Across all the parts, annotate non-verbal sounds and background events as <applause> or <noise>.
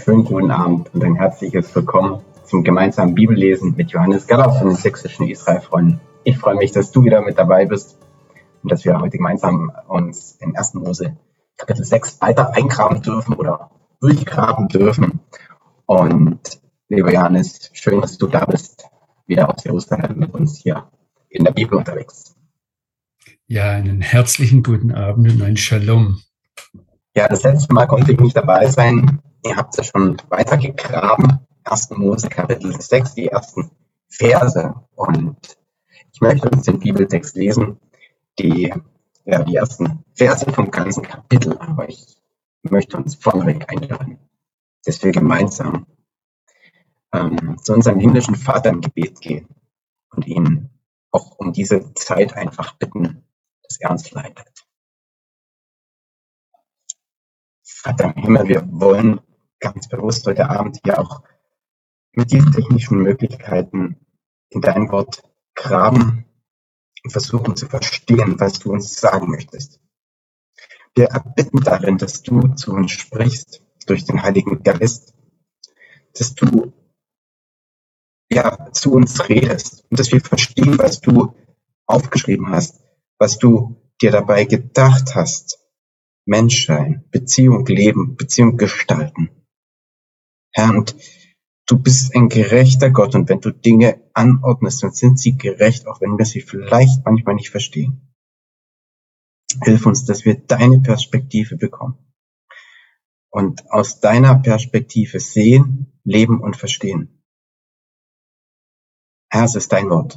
schönen guten Abend und ein herzliches Willkommen zum gemeinsamen Bibellesen mit Johannes Galler von den sächsischen Israel-Freunden. Ich freue mich, dass du wieder mit dabei bist und dass wir heute gemeinsam uns in 1. Mose Kapitel 6 weiter eingraben dürfen oder durchgraben dürfen. Und lieber Johannes, schön, dass du da bist, wieder aus Jerusalem mit uns hier in der Bibel unterwegs. Ja, einen herzlichen guten Abend und ein Shalom. Ja, das letzte Mal konnte ich nicht dabei sein. Ihr habt ja schon weitergegraben. 1. Mose Kapitel 6, die ersten Verse. Und ich möchte uns den Bibeltext lesen, die, ja, die ersten Verse vom ganzen Kapitel. Aber ich möchte uns vorneweg einladen, dass wir gemeinsam ähm, zu unserem himmlischen Vater im Gebet gehen und ihn auch um diese Zeit einfach bitten, dass er uns leitet. Vater im Himmel, wir wollen ganz bewusst heute Abend hier auch mit diesen technischen Möglichkeiten in dein Wort graben und versuchen zu verstehen, was du uns sagen möchtest. Wir erbitten darin, dass du zu uns sprichst durch den Heiligen Geist, dass du ja zu uns redest und dass wir verstehen, was du aufgeschrieben hast, was du dir dabei gedacht hast, Menschsein, Beziehung leben, Beziehung gestalten. Herr, und du bist ein gerechter Gott und wenn du Dinge anordnest, dann sind sie gerecht, auch wenn wir sie vielleicht manchmal nicht verstehen. Hilf uns, dass wir deine Perspektive bekommen und aus deiner Perspektive sehen, leben und verstehen. Herr, es ist dein Wort.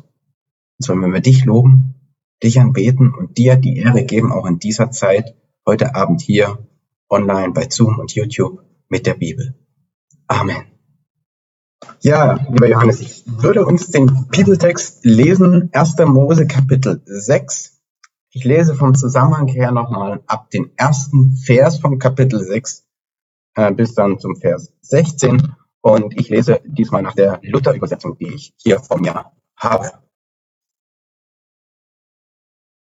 Und sollen wir dich loben, dich anbeten und dir die Ehre geben, auch in dieser Zeit, heute Abend hier online bei Zoom und YouTube mit der Bibel. Amen. Ja, lieber Johannes, ich würde uns den Bibeltext lesen, 1. Mose Kapitel 6. Ich lese vom Zusammenhang her nochmal ab den ersten Vers vom Kapitel 6 äh, bis dann zum Vers 16. Und ich lese diesmal nach der Luther-Übersetzung, die ich hier vor mir habe.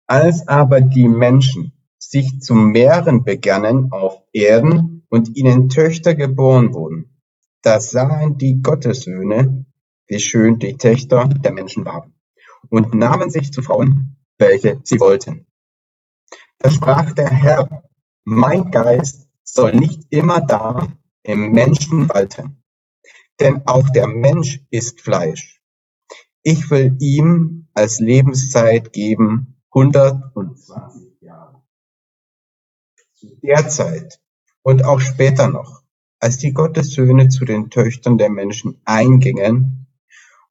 Als aber die Menschen sich zu mehren begannen auf Erden und ihnen Töchter geboren wurden. Da sahen die Gottessöhne, wie schön die Töchter der Menschen waren, und nahmen sich zu Frauen, welche sie wollten. Da sprach der Herr, mein Geist soll nicht immer da im Menschen walten, denn auch der Mensch ist Fleisch. Ich will ihm als Lebenszeit geben 120 derzeit und auch später noch, als die Gottessöhne zu den Töchtern der Menschen eingingen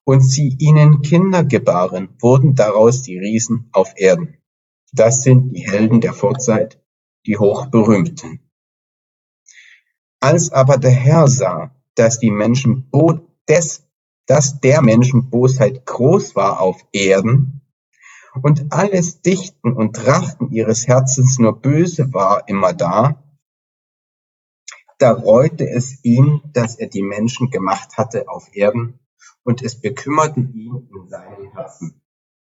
und sie ihnen Kinder gebaren, wurden daraus die Riesen auf Erden. Das sind die Helden der Vorzeit, die hochberühmten. Als aber der Herr sah, dass die Menschen des, dass der Menschen Bosheit groß war auf Erden und alles Dichten und Trachten ihres Herzens nur böse war immer da, da reute es ihn, dass er die Menschen gemacht hatte auf Erden, und es bekümmerten ihn in seinem Herzen.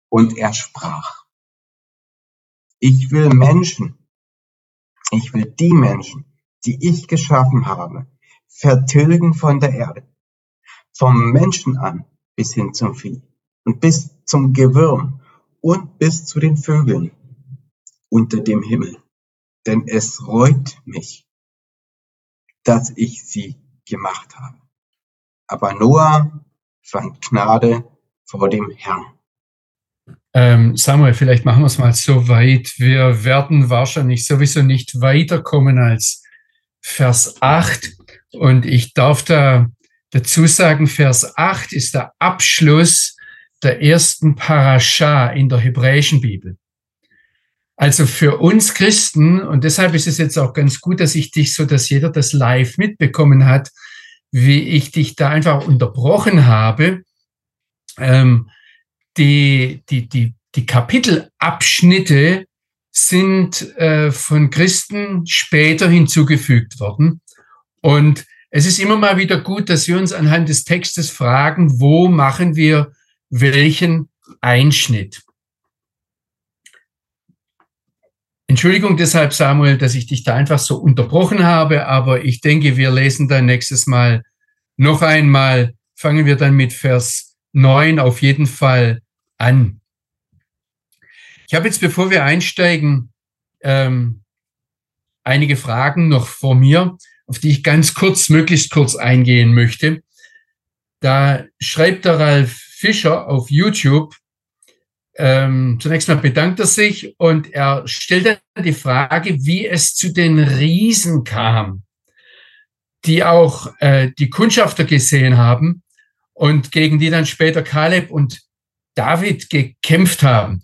Und er sprach, ich will Menschen, ich will die Menschen, die ich geschaffen habe, vertilgen von der Erde, vom Menschen an bis hin zum Vieh und bis zum Gewürm und bis zu den Vögeln unter dem Himmel. Denn es reut mich, dass ich sie gemacht habe. Aber Noah fand Gnade vor dem Herrn. Ähm, Samuel, vielleicht machen wir es mal so weit. Wir werden wahrscheinlich sowieso nicht weiterkommen als Vers 8. Und ich darf da dazu sagen, Vers 8 ist der Abschluss der ersten Parascha in der hebräischen Bibel. Also für uns Christen, und deshalb ist es jetzt auch ganz gut, dass ich dich so, dass jeder das live mitbekommen hat, wie ich dich da einfach unterbrochen habe. Ähm, die, die, die, die Kapitelabschnitte sind äh, von Christen später hinzugefügt worden. Und es ist immer mal wieder gut, dass wir uns anhand des Textes fragen, wo machen wir welchen Einschnitt. Entschuldigung deshalb, Samuel, dass ich dich da einfach so unterbrochen habe, aber ich denke, wir lesen dann nächstes Mal noch einmal. Fangen wir dann mit Vers 9 auf jeden Fall an. Ich habe jetzt, bevor wir einsteigen, ähm, einige Fragen noch vor mir, auf die ich ganz kurz, möglichst kurz eingehen möchte. Da schreibt der Ralf Fischer auf YouTube, ähm, zunächst mal bedankt er sich und er stellt dann die Frage, wie es zu den Riesen kam, die auch äh, die Kundschafter gesehen haben und gegen die dann später Kaleb und David gekämpft haben.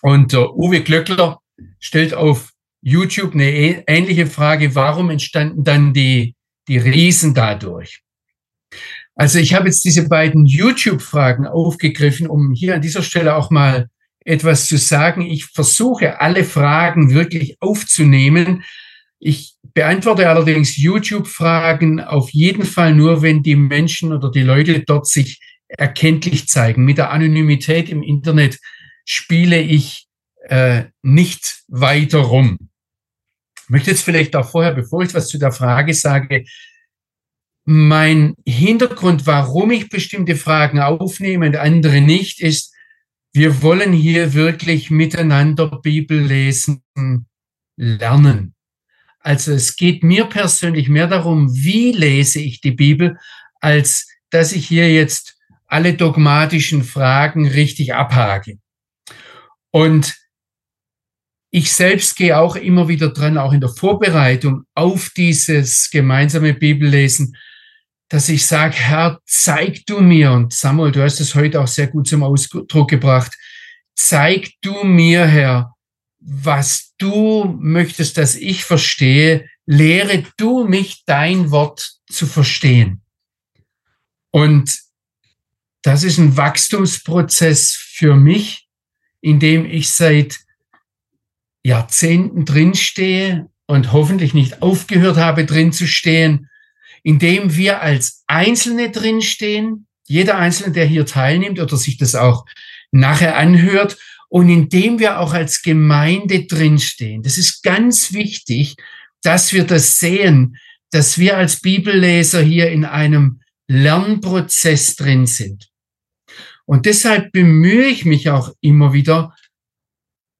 Und der Uwe Glöckler stellt auf YouTube eine ähnliche Frage, warum entstanden dann die, die Riesen dadurch? Also ich habe jetzt diese beiden YouTube-Fragen aufgegriffen, um hier an dieser Stelle auch mal etwas zu sagen. Ich versuche alle Fragen wirklich aufzunehmen. Ich beantworte allerdings YouTube-Fragen auf jeden Fall nur, wenn die Menschen oder die Leute dort sich erkenntlich zeigen. Mit der Anonymität im Internet spiele ich äh, nicht weiter rum. Ich möchte jetzt vielleicht auch vorher, bevor ich was zu der Frage sage, mein Hintergrund, warum ich bestimmte Fragen aufnehme und andere nicht, ist, wir wollen hier wirklich miteinander Bibel lesen lernen. Also es geht mir persönlich mehr darum, wie lese ich die Bibel, als dass ich hier jetzt alle dogmatischen Fragen richtig abhake. Und ich selbst gehe auch immer wieder dran, auch in der Vorbereitung auf dieses gemeinsame Bibellesen, dass ich sage, Herr, zeig du mir, und Samuel, du hast es heute auch sehr gut zum Ausdruck gebracht, zeig du mir, Herr, was du möchtest, dass ich verstehe, lehre du mich dein Wort zu verstehen. Und das ist ein Wachstumsprozess für mich, in dem ich seit Jahrzehnten drinstehe und hoffentlich nicht aufgehört habe, drin zu stehen indem wir als Einzelne drinstehen, jeder Einzelne, der hier teilnimmt oder sich das auch nachher anhört, und indem wir auch als Gemeinde drinstehen. Das ist ganz wichtig, dass wir das sehen, dass wir als Bibelleser hier in einem Lernprozess drin sind. Und deshalb bemühe ich mich auch immer wieder,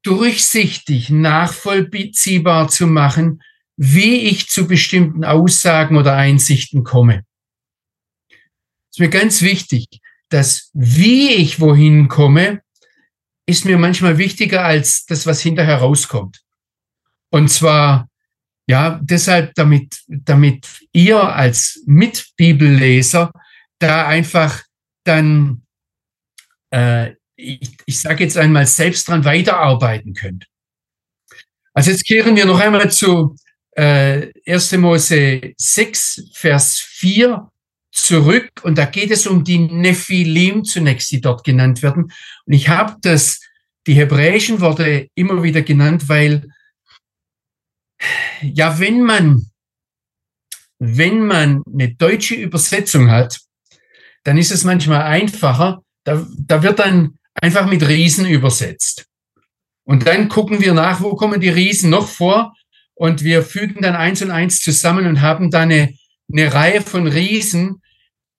durchsichtig, nachvollziehbar zu machen, wie ich zu bestimmten Aussagen oder Einsichten komme. Es ist mir ganz wichtig, dass wie ich wohin komme, ist mir manchmal wichtiger als das, was hinterher rauskommt. Und zwar, ja, deshalb, damit, damit ihr als Mitbibelleser da einfach dann, äh, ich, ich sage jetzt einmal, selbst dran weiterarbeiten könnt. Also jetzt kehren wir noch einmal zu äh, 1. Mose 6, Vers 4 zurück und da geht es um die Nephilim zunächst, die dort genannt werden. Und ich habe das, die hebräischen Worte immer wieder genannt, weil ja, wenn man, wenn man eine deutsche Übersetzung hat, dann ist es manchmal einfacher. Da, da wird dann einfach mit Riesen übersetzt. Und dann gucken wir nach, wo kommen die Riesen noch vor? Und wir fügen dann eins und eins zusammen und haben da eine, eine Reihe von Riesen,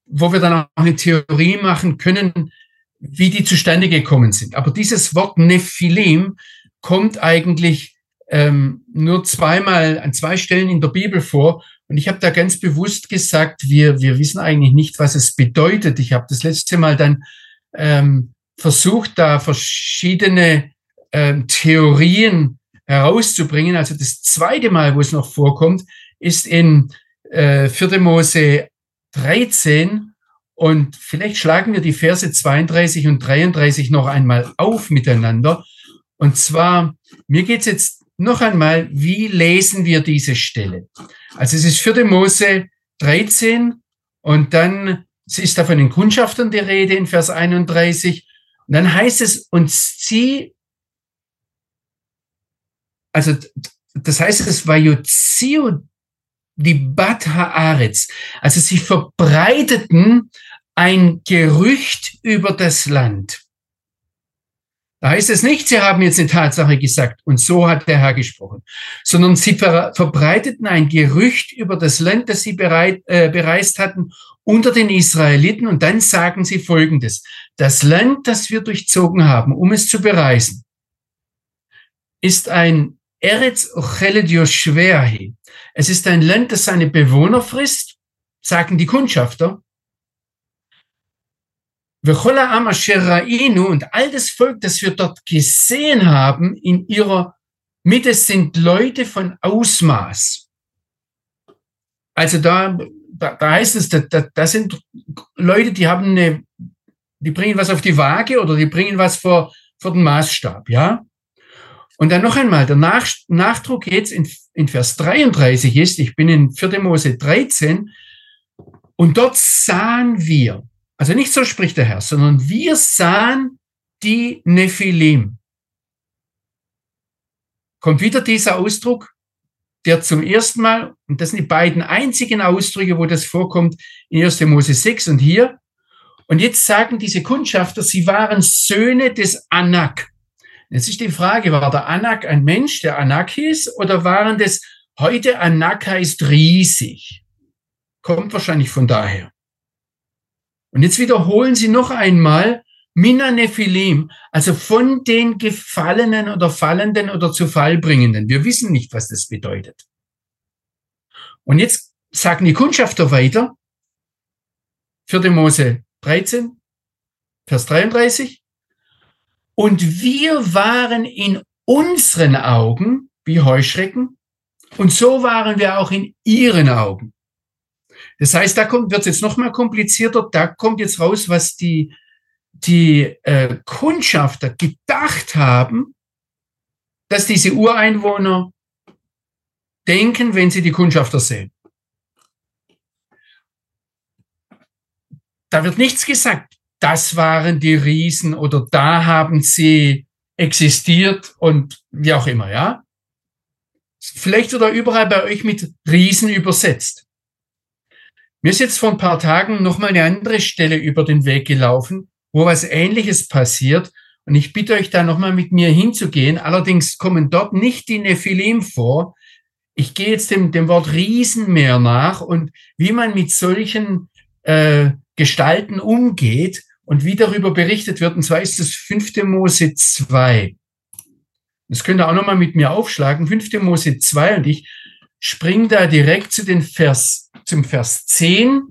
wo wir dann auch eine Theorie machen können, wie die zustande gekommen sind. Aber dieses Wort Nephilim kommt eigentlich ähm, nur zweimal an zwei Stellen in der Bibel vor. Und ich habe da ganz bewusst gesagt, wir, wir wissen eigentlich nicht, was es bedeutet. Ich habe das letzte Mal dann ähm, versucht, da verschiedene ähm, Theorien herauszubringen. Also das zweite Mal, wo es noch vorkommt, ist in äh, 4. Mose 13. Und vielleicht schlagen wir die Verse 32 und 33 noch einmal auf miteinander. Und zwar, mir geht's jetzt noch einmal, wie lesen wir diese Stelle? Also es ist 4. Mose 13 und dann ist da von den Kundschaftern die Rede in Vers 31. Und dann heißt es, und sie also das heißt, es war Yozio die Bat Haaretz. Also sie verbreiteten ein Gerücht über das Land. Da heißt es nicht, sie haben jetzt eine Tatsache gesagt und so hat der Herr gesprochen, sondern sie ver verbreiteten ein Gerücht über das Land, das sie bereit, äh, bereist hatten, unter den Israeliten und dann sagen sie Folgendes. Das Land, das wir durchzogen haben, um es zu bereisen, ist ein Eretz Ocheled Yoshveahi. Es ist ein Land, das seine Bewohner frisst, sagen die Kundschafter, und all das Volk, das wir dort gesehen haben, in ihrer Mitte sind Leute von Ausmaß. Also da, da, da heißt es, da, da, da sind Leute, die haben eine, die bringen was auf die Waage oder die bringen was vor, vor den Maßstab, ja. Und dann noch einmal, der Nach, Nachdruck jetzt in, in Vers 33 ist, ich bin in 4. Mose 13, und dort sahen wir, also nicht so spricht der Herr, sondern wir sahen die Nephilim. Kommt wieder dieser Ausdruck, der zum ersten Mal, und das sind die beiden einzigen Ausdrücke, wo das vorkommt, in 1. Mose 6 und hier. Und jetzt sagen diese Kundschafter, sie waren Söhne des Anak. Jetzt ist die Frage, war der Anak ein Mensch, der Anak hieß, oder waren das, heute Anak heißt riesig? Kommt wahrscheinlich von daher. Und jetzt wiederholen sie noch einmal Mina Nephilim, also von den Gefallenen oder Fallenden oder zu Fall bringenden. Wir wissen nicht, was das bedeutet. Und jetzt sagen die Kundschafter weiter, 4. Mose 13, Vers 33. Und wir waren in unseren Augen wie Heuschrecken und so waren wir auch in ihren Augen. Das heißt, da kommt, wird jetzt noch mal komplizierter. Da kommt jetzt raus, was die, die äh, Kundschafter gedacht haben, dass diese Ureinwohner denken, wenn sie die Kundschafter sehen. Da wird nichts gesagt. Das waren die Riesen oder da haben sie existiert und wie auch immer, ja? Vielleicht wird er überall bei euch mit Riesen übersetzt. Mir ist jetzt vor ein paar Tagen nochmal eine andere Stelle über den Weg gelaufen, wo was Ähnliches passiert. Und ich bitte euch da nochmal mit mir hinzugehen. Allerdings kommen dort nicht die Nephilim vor. Ich gehe jetzt dem, dem Wort Riesenmeer nach und wie man mit solchen äh, Gestalten umgeht und wie darüber berichtet wird. Und zwar ist es 5. Mose 2. Das könnt ihr auch nochmal mit mir aufschlagen. 5. Mose 2 und ich spring da direkt zu den Vers, zum Vers 10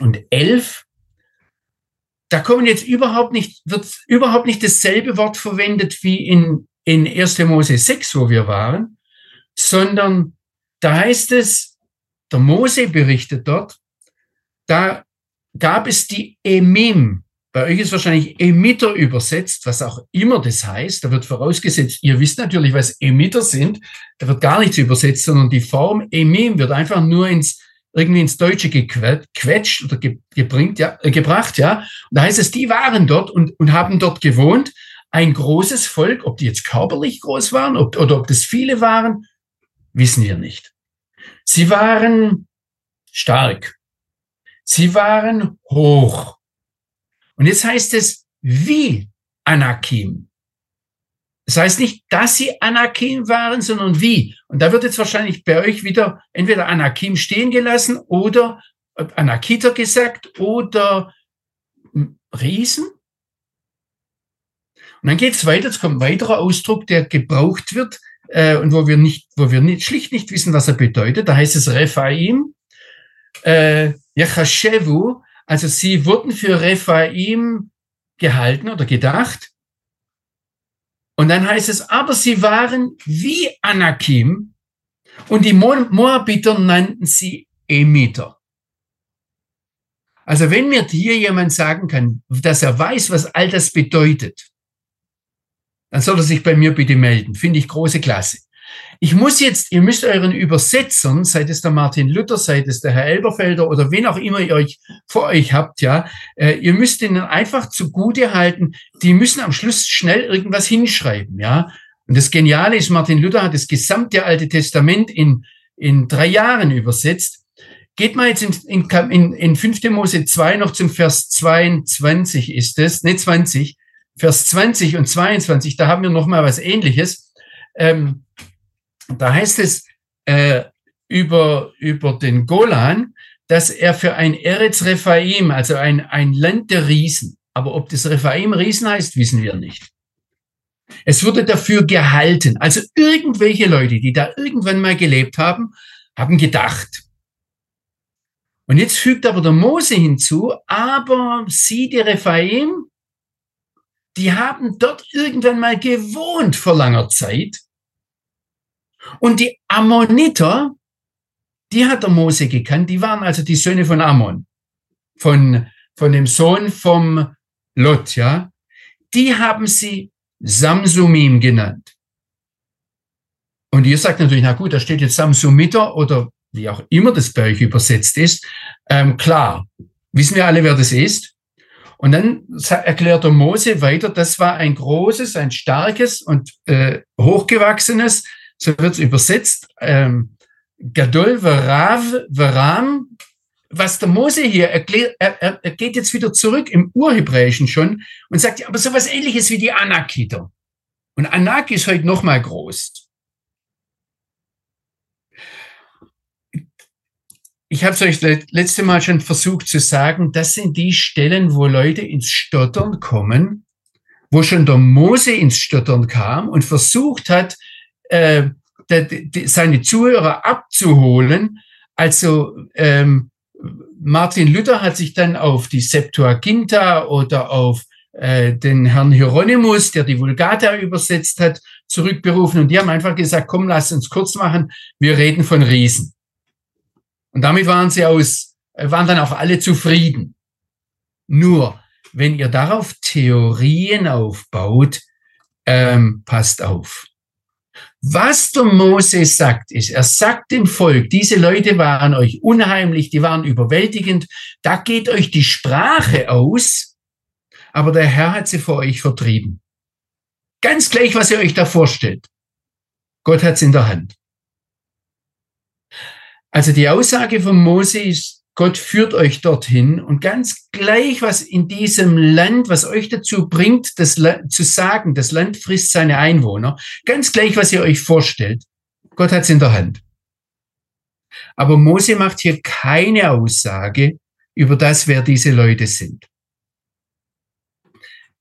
und 11. Da kommen jetzt überhaupt nicht, wird überhaupt nicht dasselbe Wort verwendet wie in, in 1. Mose 6, wo wir waren, sondern da heißt es, der Mose berichtet dort, da gab es die Emim, bei euch ist wahrscheinlich Emitter übersetzt, was auch immer das heißt. Da wird vorausgesetzt, ihr wisst natürlich, was Emitter sind. Da wird gar nichts übersetzt, sondern die Form Emim wird einfach nur ins, irgendwie ins Deutsche gequetscht oder gebringt, ja, äh, gebracht, ja. Und da heißt es, die waren dort und, und haben dort gewohnt. Ein großes Volk, ob die jetzt körperlich groß waren ob, oder ob das viele waren, wissen wir nicht. Sie waren stark. Sie waren hoch. Und jetzt heißt es wie Anakim. Das heißt nicht, dass sie Anakim waren, sondern wie. Und da wird jetzt wahrscheinlich bei euch wieder entweder Anakim stehen gelassen oder Anakita gesagt oder Riesen. Und dann geht es weiter, jetzt kommt ein weiterer Ausdruck, der gebraucht wird äh, und wo wir nicht, wo wir nicht, schlicht nicht wissen, was er bedeutet. Da heißt es Rephaim, äh, Yachashevu, also sie wurden für Rephaim gehalten oder gedacht. Und dann heißt es, aber sie waren wie Anakim und die Moabiter nannten sie Emiter. Also wenn mir hier jemand sagen kann, dass er weiß, was all das bedeutet, dann soll er sich bei mir bitte melden. Finde ich große Klasse. Ich muss jetzt, ihr müsst euren Übersetzern, sei es der Martin Luther, sei es der Herr Elberfelder oder wen auch immer ihr euch vor euch habt, ja, äh, ihr müsst ihnen einfach zugute halten, die müssen am Schluss schnell irgendwas hinschreiben, ja. Und das Geniale ist, Martin Luther hat das gesamte Alte Testament in, in drei Jahren übersetzt. Geht mal jetzt in, in, in 5. Mose 2 noch zum Vers 22 ist es, ne 20, Vers 20 und 22, da haben wir noch mal was Ähnliches. Ähm, da heißt es äh, über, über den Golan, dass er für ein Eretz Rephaim, also ein, ein Land der Riesen, aber ob das Rephaim Riesen heißt, wissen wir nicht. Es wurde dafür gehalten. Also irgendwelche Leute, die da irgendwann mal gelebt haben, haben gedacht. Und jetzt fügt aber der Mose hinzu, aber sie, die Rephaim, die haben dort irgendwann mal gewohnt vor langer Zeit. Und die Ammoniter, die hat der Mose gekannt, die waren also die Söhne von Ammon, von, von dem Sohn vom Lot, ja. Die haben sie Samsumim genannt. Und ihr sagt natürlich, na gut, da steht jetzt Samsumiter oder wie auch immer das bei euch übersetzt ist. Ähm, klar, wissen wir alle, wer das ist. Und dann erklärt der Mose weiter, das war ein großes, ein starkes und äh, hochgewachsenes, so wird es übersetzt, ähm, Gadol Verav Veram, was der Mose hier erklärt, er, er geht jetzt wieder zurück im Urhebräischen schon und sagt, aber sowas ähnliches wie die Anakiter. Und Anak ist heute noch mal groß. ich habe es euch letzte Mal schon versucht zu sagen, das sind die Stellen, wo Leute ins Stottern kommen, wo schon der Mose ins Stottern kam und versucht hat, äh, de, de, seine Zuhörer abzuholen. Also ähm, Martin Luther hat sich dann auf die Septuaginta oder auf äh, den Herrn Hieronymus, der die Vulgata übersetzt hat, zurückberufen und die haben einfach gesagt, komm, lass uns kurz machen, wir reden von Riesen. Und damit waren sie aus, waren dann auch alle zufrieden. Nur, wenn ihr darauf Theorien aufbaut, ähm, passt auf. Was der Mose sagt, ist, er sagt dem Volk, diese Leute waren euch unheimlich, die waren überwältigend, da geht euch die Sprache aus, aber der Herr hat sie vor euch vertrieben. Ganz gleich, was ihr euch da vorstellt. Gott hat es in der Hand. Also die Aussage von Mose ist, Gott führt euch dorthin und ganz gleich, was in diesem Land, was euch dazu bringt, das zu sagen, das Land frisst seine Einwohner, ganz gleich, was ihr euch vorstellt, Gott hat es in der Hand. Aber Mose macht hier keine Aussage über das, wer diese Leute sind.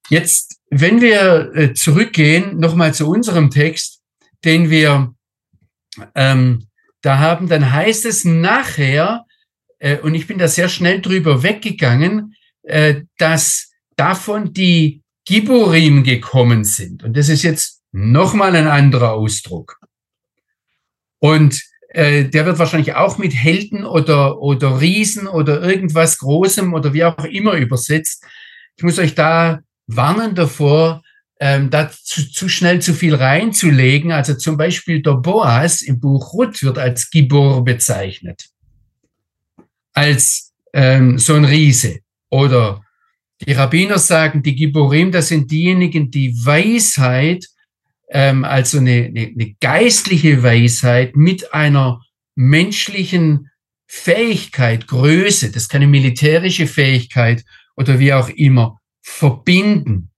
Jetzt, wenn wir äh, zurückgehen, nochmal zu unserem Text, den wir ähm, da haben, dann heißt es nachher, und ich bin da sehr schnell drüber weggegangen, äh, dass davon die Giborim gekommen sind. Und das ist jetzt nochmal ein anderer Ausdruck. Und äh, der wird wahrscheinlich auch mit Helden oder, oder Riesen oder irgendwas Großem oder wie auch immer übersetzt. Ich muss euch da warnen davor, ähm, da zu, zu schnell zu viel reinzulegen. Also zum Beispiel der Boas im Buch Ruth wird als Gibor bezeichnet, als ähm, so ein Riese. Oder die Rabbiner sagen, die Giborim, das sind diejenigen, die Weisheit, ähm, also eine, eine, eine geistliche Weisheit mit einer menschlichen Fähigkeit, Größe, das kann eine militärische Fähigkeit oder wie auch immer, verbinden.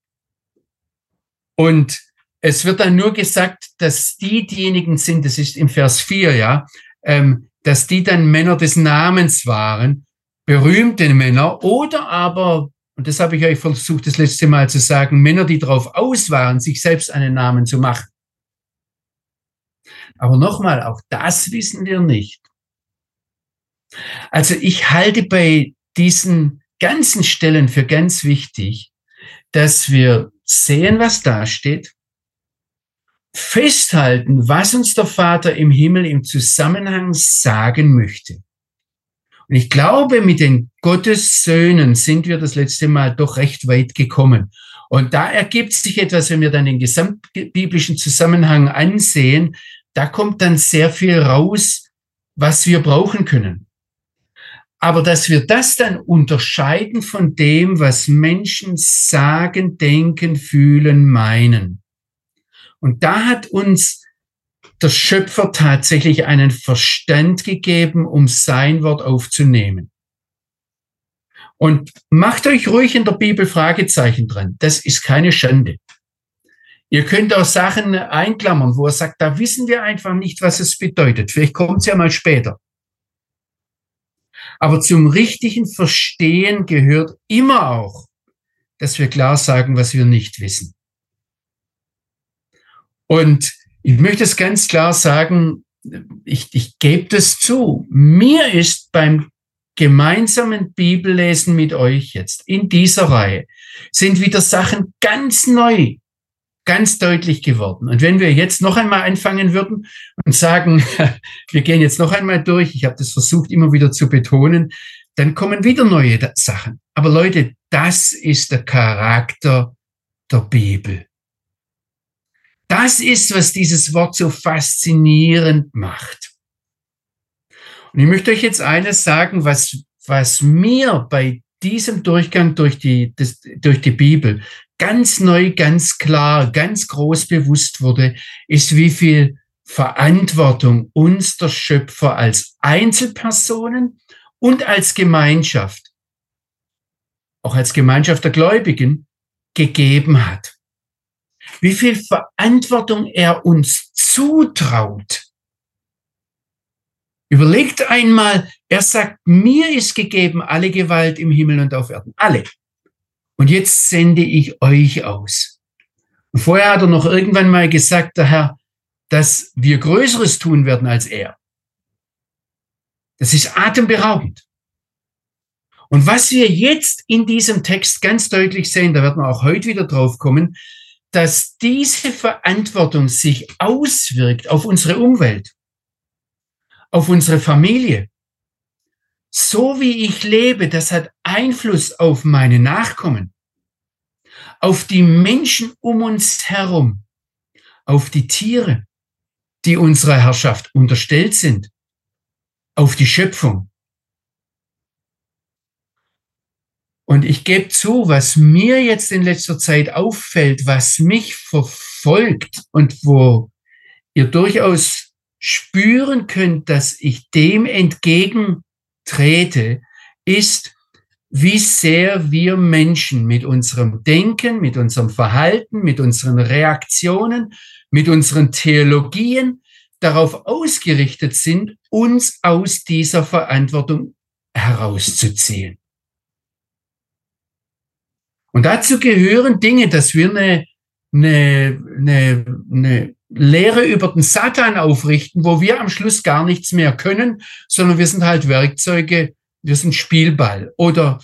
Und es wird dann nur gesagt, dass die diejenigen sind, das ist im Vers 4, ja, ähm, dass die dann Männer des Namens waren, berühmte Männer oder aber, und das habe ich euch versucht, das letzte Mal zu sagen, Männer, die darauf aus waren, sich selbst einen Namen zu machen. Aber nochmal, auch das wissen wir nicht. Also ich halte bei diesen ganzen Stellen für ganz wichtig, dass wir sehen, was da steht, festhalten, was uns der Vater im Himmel im Zusammenhang sagen möchte. Und ich glaube, mit den Gottessöhnen sind wir das letzte Mal doch recht weit gekommen. Und da ergibt sich etwas, wenn wir dann den gesamtbiblischen Zusammenhang ansehen, da kommt dann sehr viel raus, was wir brauchen können. Aber dass wir das dann unterscheiden von dem, was Menschen sagen, denken, fühlen, meinen. Und da hat uns der Schöpfer tatsächlich einen Verstand gegeben, um sein Wort aufzunehmen. Und macht euch ruhig in der Bibel Fragezeichen dran. Das ist keine Schande. Ihr könnt auch Sachen einklammern, wo er sagt, da wissen wir einfach nicht, was es bedeutet. Vielleicht kommt es ja mal später. Aber zum richtigen Verstehen gehört immer auch, dass wir klar sagen, was wir nicht wissen. Und ich möchte es ganz klar sagen, ich, ich gebe das zu. Mir ist beim gemeinsamen Bibellesen mit euch jetzt in dieser Reihe sind wieder Sachen ganz neu, ganz deutlich geworden. Und wenn wir jetzt noch einmal anfangen würden und sagen, <laughs> wir gehen jetzt noch einmal durch, ich habe das versucht immer wieder zu betonen, dann kommen wieder neue Sachen. Aber Leute, das ist der Charakter der Bibel. Das ist, was dieses Wort so faszinierend macht. Und ich möchte euch jetzt eines sagen, was, was mir bei diesem Durchgang durch die, das, durch die Bibel ganz neu, ganz klar, ganz groß bewusst wurde, ist, wie viel Verantwortung uns der Schöpfer als Einzelpersonen und als Gemeinschaft, auch als Gemeinschaft der Gläubigen, gegeben hat. Wie viel Verantwortung er uns zutraut Überlegt einmal, er sagt, mir ist gegeben alle Gewalt im Himmel und auf Erden. Alle. Und jetzt sende ich euch aus. Und vorher hat er noch irgendwann mal gesagt, der Herr, dass wir Größeres tun werden als er. Das ist atemberaubend. Und was wir jetzt in diesem Text ganz deutlich sehen, da werden wir auch heute wieder drauf kommen, dass diese Verantwortung sich auswirkt auf unsere Umwelt auf unsere Familie. So wie ich lebe, das hat Einfluss auf meine Nachkommen, auf die Menschen um uns herum, auf die Tiere, die unserer Herrschaft unterstellt sind, auf die Schöpfung. Und ich gebe zu, was mir jetzt in letzter Zeit auffällt, was mich verfolgt und wo ihr durchaus spüren könnt, dass ich dem entgegentrete, ist, wie sehr wir Menschen mit unserem Denken, mit unserem Verhalten, mit unseren Reaktionen, mit unseren Theologien darauf ausgerichtet sind, uns aus dieser Verantwortung herauszuziehen. Und dazu gehören Dinge, dass wir eine, eine, eine, eine Lehre über den Satan aufrichten, wo wir am Schluss gar nichts mehr können, sondern wir sind halt Werkzeuge, wir sind Spielball. Oder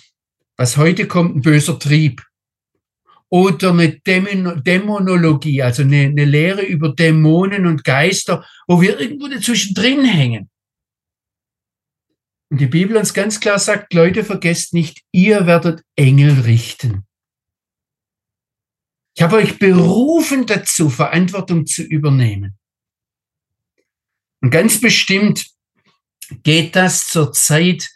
was heute kommt, ein böser Trieb. Oder eine Dämonologie, also eine, eine Lehre über Dämonen und Geister, wo wir irgendwo dazwischen drin hängen. Und die Bibel uns ganz klar sagt, Leute, vergesst nicht, ihr werdet Engel richten. Ich habe euch berufen dazu, Verantwortung zu übernehmen. Und ganz bestimmt geht das zurzeit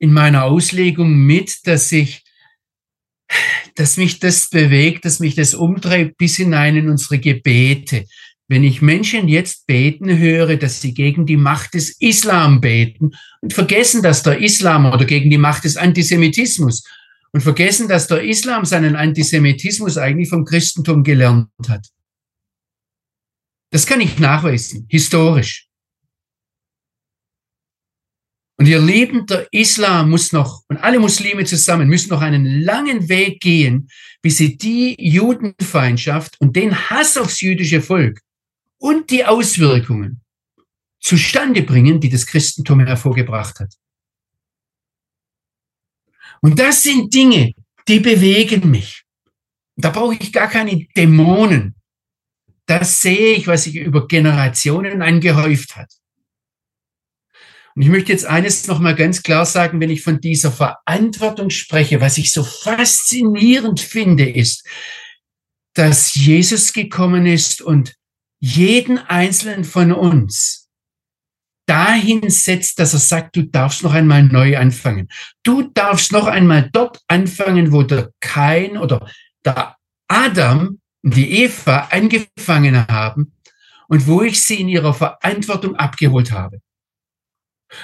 in meiner Auslegung mit, dass ich, dass mich das bewegt, dass mich das umtreibt bis hinein in unsere Gebete. Wenn ich Menschen jetzt beten höre, dass sie gegen die Macht des Islam beten und vergessen, dass der Islam oder gegen die Macht des Antisemitismus und vergessen, dass der Islam seinen Antisemitismus eigentlich vom Christentum gelernt hat. Das kann ich nachweisen, historisch. Und ihr Lieben, der Islam muss noch, und alle Muslime zusammen müssen noch einen langen Weg gehen, bis sie die Judenfeindschaft und den Hass aufs jüdische Volk und die Auswirkungen zustande bringen, die das Christentum hervorgebracht hat. Und das sind Dinge, die bewegen mich. Da brauche ich gar keine Dämonen. Das sehe ich, was sich über Generationen angehäuft hat. Und ich möchte jetzt eines noch mal ganz klar sagen, wenn ich von dieser Verantwortung spreche, was ich so faszinierend finde, ist, dass Jesus gekommen ist und jeden einzelnen von uns dahin setzt, dass er sagt, du darfst noch einmal neu anfangen. Du darfst noch einmal dort anfangen, wo der Kain oder der Adam und die Eva angefangen haben und wo ich sie in ihrer Verantwortung abgeholt habe.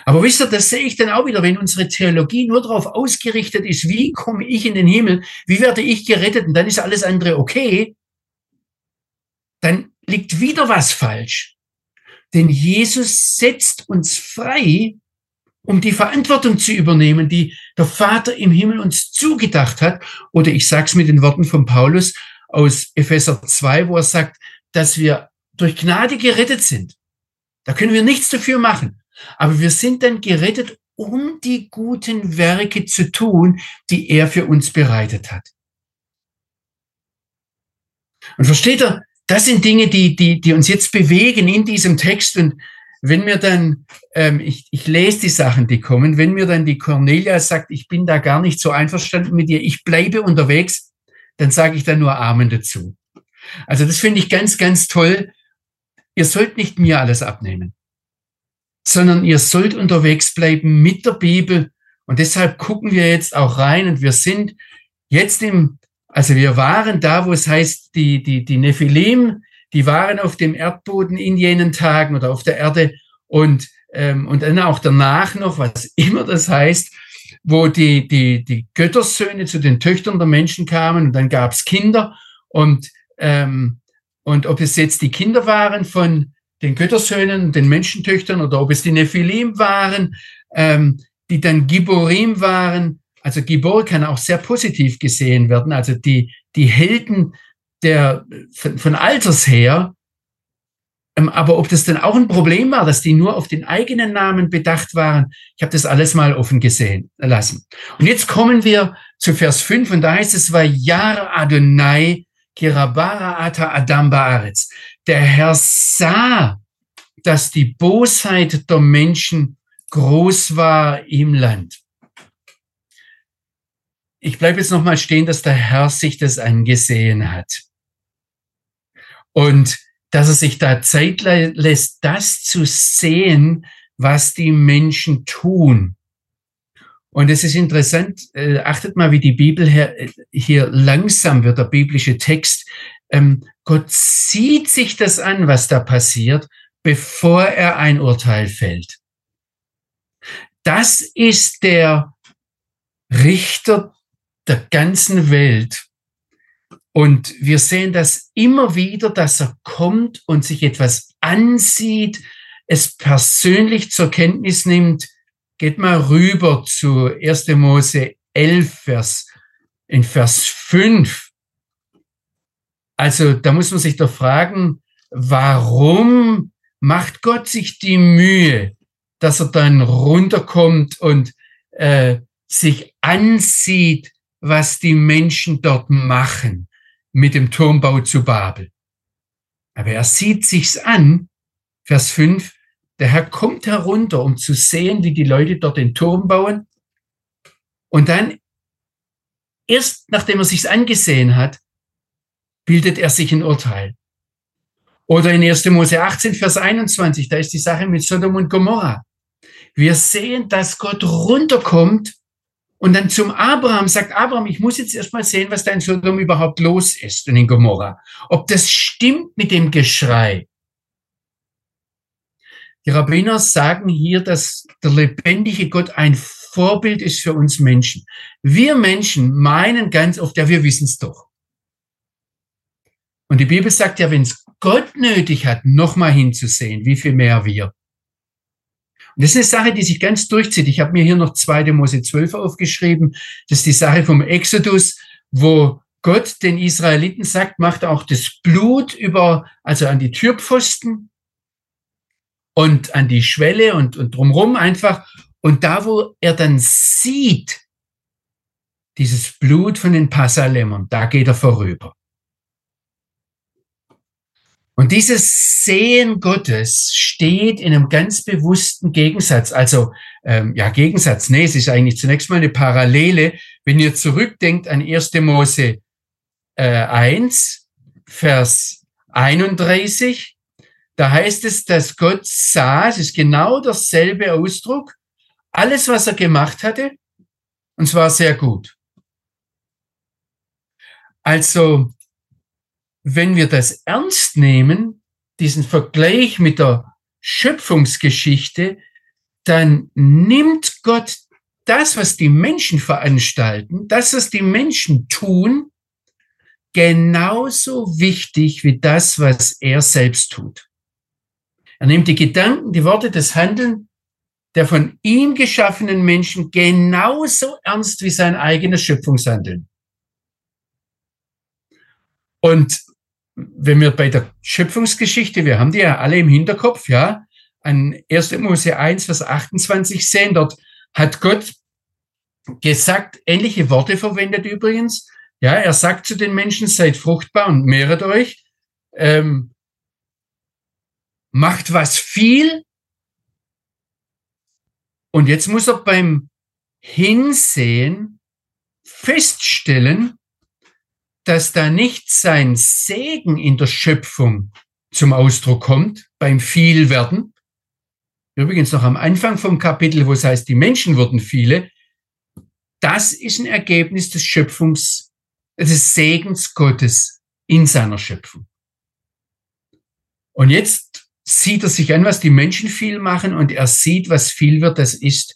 Aber wisst ihr, das sehe ich dann auch wieder, wenn unsere Theologie nur darauf ausgerichtet ist, wie komme ich in den Himmel, wie werde ich gerettet und dann ist alles andere okay, dann liegt wieder was falsch. Denn Jesus setzt uns frei, um die Verantwortung zu übernehmen, die der Vater im Himmel uns zugedacht hat. Oder ich sage es mit den Worten von Paulus aus Epheser 2, wo er sagt, dass wir durch Gnade gerettet sind. Da können wir nichts dafür machen. Aber wir sind dann gerettet, um die guten Werke zu tun, die er für uns bereitet hat. Und versteht ihr, das sind Dinge, die, die, die uns jetzt bewegen in diesem Text. Und wenn mir dann, ähm, ich, ich lese die Sachen, die kommen, wenn mir dann die Cornelia sagt, ich bin da gar nicht so einverstanden mit dir, ich bleibe unterwegs, dann sage ich dann nur Amen dazu. Also das finde ich ganz, ganz toll. Ihr sollt nicht mir alles abnehmen sondern ihr sollt unterwegs bleiben mit der Bibel. Und deshalb gucken wir jetzt auch rein und wir sind jetzt im, also wir waren da, wo es heißt, die, die, die Nephilim, die waren auf dem Erdboden in jenen Tagen oder auf der Erde und, ähm, und dann auch danach noch, was immer das heißt, wo die, die, die Göttersöhne zu den Töchtern der Menschen kamen und dann gab es Kinder und, ähm, und ob es jetzt die Kinder waren von, den Göttersöhnen, den Menschentöchtern oder ob es die Nephilim waren, ähm, die dann Giborim waren. Also Gibor kann auch sehr positiv gesehen werden. Also die, die Helden der, von, von Alters her. Ähm, aber ob das dann auch ein Problem war, dass die nur auf den eigenen Namen bedacht waren, ich habe das alles mal offen gesehen lassen. Und jetzt kommen wir zu Vers 5 und da heißt es, war Yar Adonai Kirabara Ata Adam Baaretz. Der Herr sah, dass die Bosheit der Menschen groß war im Land. Ich bleibe jetzt nochmal stehen, dass der Herr sich das angesehen hat. Und dass er sich da Zeit lässt, das zu sehen, was die Menschen tun. Und es ist interessant, äh, achtet mal, wie die Bibel hier, hier langsam wird, der biblische Text. Ähm, Gott sieht sich das an, was da passiert, bevor er ein Urteil fällt. Das ist der Richter der ganzen Welt. Und wir sehen das immer wieder, dass er kommt und sich etwas ansieht, es persönlich zur Kenntnis nimmt. Geht mal rüber zu 1. Mose 11, Vers, in Vers 5. Also da muss man sich doch fragen, warum macht Gott sich die Mühe, dass er dann runterkommt und äh, sich ansieht, was die Menschen dort machen mit dem Turmbau zu Babel. Aber er sieht sich's an, Vers 5, der Herr kommt herunter, um zu sehen, wie die Leute dort den Turm bauen. Und dann, erst nachdem er sich's angesehen hat, bildet er sich ein Urteil. Oder in 1. Mose 18, Vers 21, da ist die Sache mit Sodom und Gomorra. Wir sehen, dass Gott runterkommt und dann zum Abraham sagt, Abraham, ich muss jetzt erstmal sehen, was da in Sodom überhaupt los ist und in Gomorra. Ob das stimmt mit dem Geschrei. Die Rabbiner sagen hier, dass der lebendige Gott ein Vorbild ist für uns Menschen. Wir Menschen meinen ganz oft, ja, wir wissen es doch. Und die Bibel sagt ja, wenn es Gott nötig hat, nochmal hinzusehen, wie viel mehr wir. Das ist eine Sache, die sich ganz durchzieht. Ich habe mir hier noch 2. Mose 12 aufgeschrieben. Das ist die Sache vom Exodus, wo Gott den Israeliten sagt, macht auch das Blut über, also an die Türpfosten und an die Schwelle und, und drumrum einfach. Und da, wo er dann sieht, dieses Blut von den Passalämmern, da geht er vorüber. Und dieses Sehen Gottes steht in einem ganz bewussten Gegensatz. Also, ähm, ja, Gegensatz, nee, es ist eigentlich zunächst mal eine Parallele. Wenn ihr zurückdenkt an 1. Mose äh, 1, Vers 31, da heißt es, dass Gott sah, es ist genau derselbe Ausdruck, alles, was er gemacht hatte, und zwar sehr gut. Also, wenn wir das ernst nehmen, diesen Vergleich mit der Schöpfungsgeschichte, dann nimmt Gott das, was die Menschen veranstalten, das, was die Menschen tun, genauso wichtig wie das, was er selbst tut. Er nimmt die Gedanken, die Worte, das Handeln der von ihm geschaffenen Menschen genauso ernst wie sein eigenes Schöpfungshandeln. Und wenn wir bei der Schöpfungsgeschichte, wir haben die ja alle im Hinterkopf, ja, an 1. Mose 1, Vers 28 sehen, dort hat Gott gesagt, ähnliche Worte verwendet übrigens. Ja, er sagt zu den Menschen, seid fruchtbar und mehret euch, ähm, macht was viel. Und jetzt muss er beim Hinsehen feststellen, dass da nicht sein Segen in der Schöpfung zum Ausdruck kommt, beim Vielwerden. Übrigens noch am Anfang vom Kapitel, wo es heißt, die Menschen wurden viele. Das ist ein Ergebnis des Schöpfungs, des Segens Gottes in seiner Schöpfung. Und jetzt sieht er sich an, was die Menschen viel machen und er sieht, was viel wird. Das ist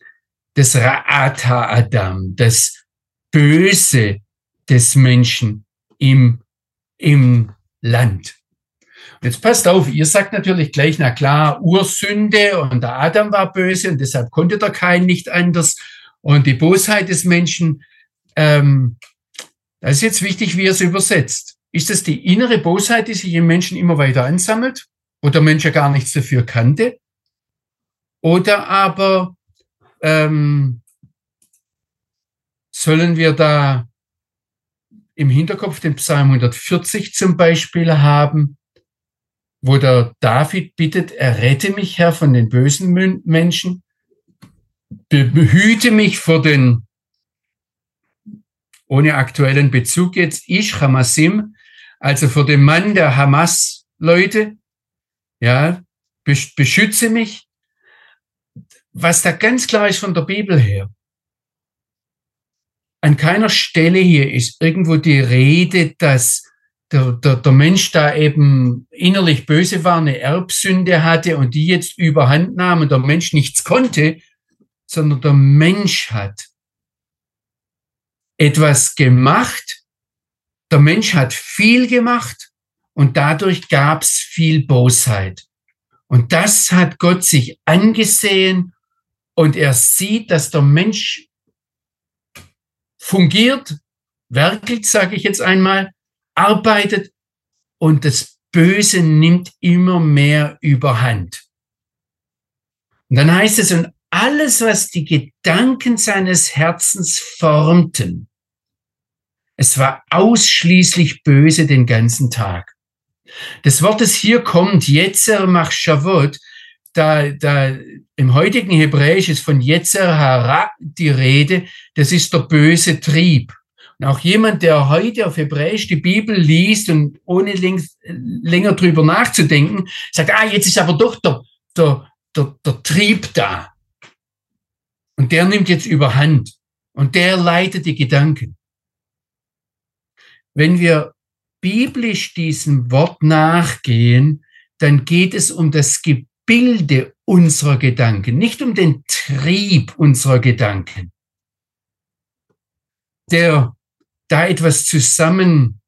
das Ra'ata Adam, das Böse des Menschen im, im Land. Und jetzt passt auf, ihr sagt natürlich gleich, na klar, Ursünde und der Adam war böse und deshalb konnte der Kain nicht anders. Und die Bosheit des Menschen, ähm, das ist jetzt wichtig, wie er es übersetzt. Ist das die innere Bosheit, die sich im Menschen immer weiter ansammelt, wo der Mensch ja gar nichts dafür kannte? Oder aber ähm, sollen wir da im Hinterkopf den Psalm 140 zum Beispiel haben, wo der David bittet, errette mich, Herr, von den bösen Menschen, behüte mich vor den, ohne aktuellen Bezug jetzt, ich, Hamasim, also vor dem Mann der Hamas-Leute, ja, beschütze mich. Was da ganz klar ist von der Bibel her, an keiner Stelle hier ist irgendwo die Rede, dass der, der, der Mensch da eben innerlich böse war, eine Erbsünde hatte und die jetzt überhand nahm und der Mensch nichts konnte, sondern der Mensch hat etwas gemacht, der Mensch hat viel gemacht und dadurch gab es viel Bosheit. Und das hat Gott sich angesehen und er sieht, dass der Mensch fungiert, werkelt, sage ich jetzt einmal, arbeitet und das Böse nimmt immer mehr überhand. Und dann heißt es, und alles, was die Gedanken seines Herzens formten, es war ausschließlich böse den ganzen Tag. Das Wort, das hier kommt, Jetzer mach Shavot, da, da im heutigen Hebräisch ist von Yetzer Hara die Rede, das ist der böse Trieb. Und auch jemand, der heute auf Hebräisch die Bibel liest und ohne länger drüber nachzudenken, sagt, ah, jetzt ist aber doch der, der, der, der Trieb da. Und der nimmt jetzt überhand. Und der leitet die Gedanken. Wenn wir biblisch diesem Wort nachgehen, dann geht es um das Gebet Bilde unserer Gedanken, nicht um den Trieb unserer Gedanken, der da etwas zusammenwebt,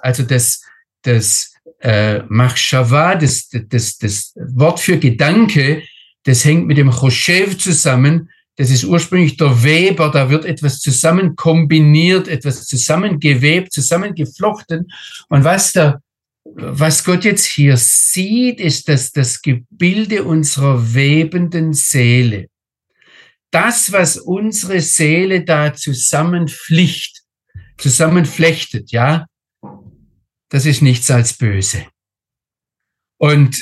also das, das äh, Machshava, das, das, das Wort für Gedanke, das hängt mit dem Choshev zusammen, das ist ursprünglich der Weber, da wird etwas zusammen kombiniert, etwas zusammengewebt, zusammengeflochten. Und was der was Gott jetzt hier sieht, ist, dass das Gebilde unserer webenden Seele, das, was unsere Seele da zusammenflicht, zusammenflechtet, ja, das ist nichts als böse. Und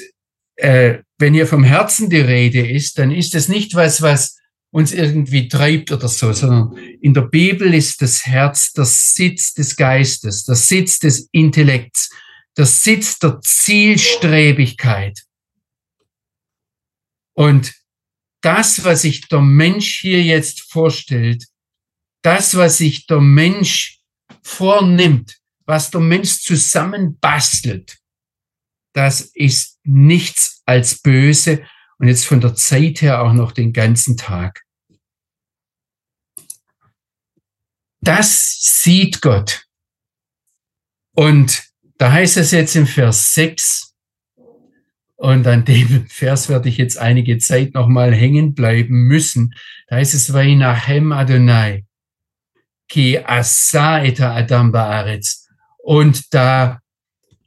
äh, wenn hier vom Herzen die Rede ist, dann ist das nicht was, was uns irgendwie treibt oder so, sondern in der Bibel ist das Herz der Sitz des Geistes, der Sitz des Intellekts der Sitz der Zielstrebigkeit. Und das, was sich der Mensch hier jetzt vorstellt, das, was sich der Mensch vornimmt, was der Mensch zusammenbastelt, das ist nichts als böse. und jetzt von der Zeit her auch noch den ganzen Tag. Das sieht Gott. Und da heißt es jetzt im Vers 6, und an dem <laughs> Vers werde ich jetzt einige Zeit nochmal hängen bleiben müssen. Da heißt es, Vainahem Adonai, ki asa eta Adam baaretz. Und da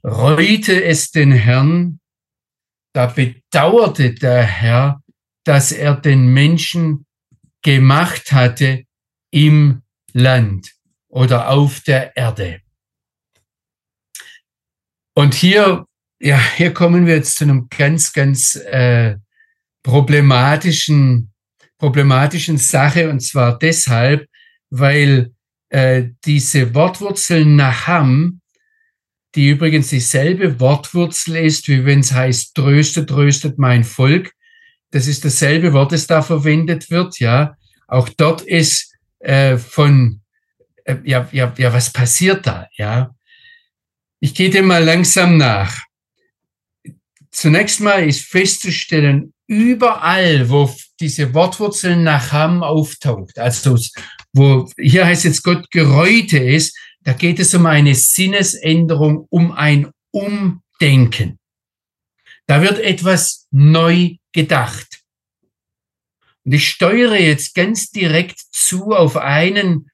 reute es den Herrn, da bedauerte der Herr, dass er den Menschen gemacht hatte im Land oder auf der Erde. Und hier, ja, hier kommen wir jetzt zu einem ganz, ganz äh, problematischen, problematischen Sache und zwar deshalb, weil äh, diese Wortwurzel Naham, die übrigens dieselbe Wortwurzel ist, wie wenn es heißt, tröstet, tröstet mein Volk. Das ist dasselbe Wort, das da verwendet wird, ja. Auch dort ist äh, von, äh, ja, ja, ja, was passiert da, ja. Ich gehe dem mal langsam nach. Zunächst mal ist festzustellen, überall, wo diese Wortwurzel nach Ham auftaucht, also wo hier heißt jetzt Gott gereute ist, da geht es um eine Sinnesänderung, um ein Umdenken. Da wird etwas neu gedacht. Und ich steuere jetzt ganz direkt zu auf einen,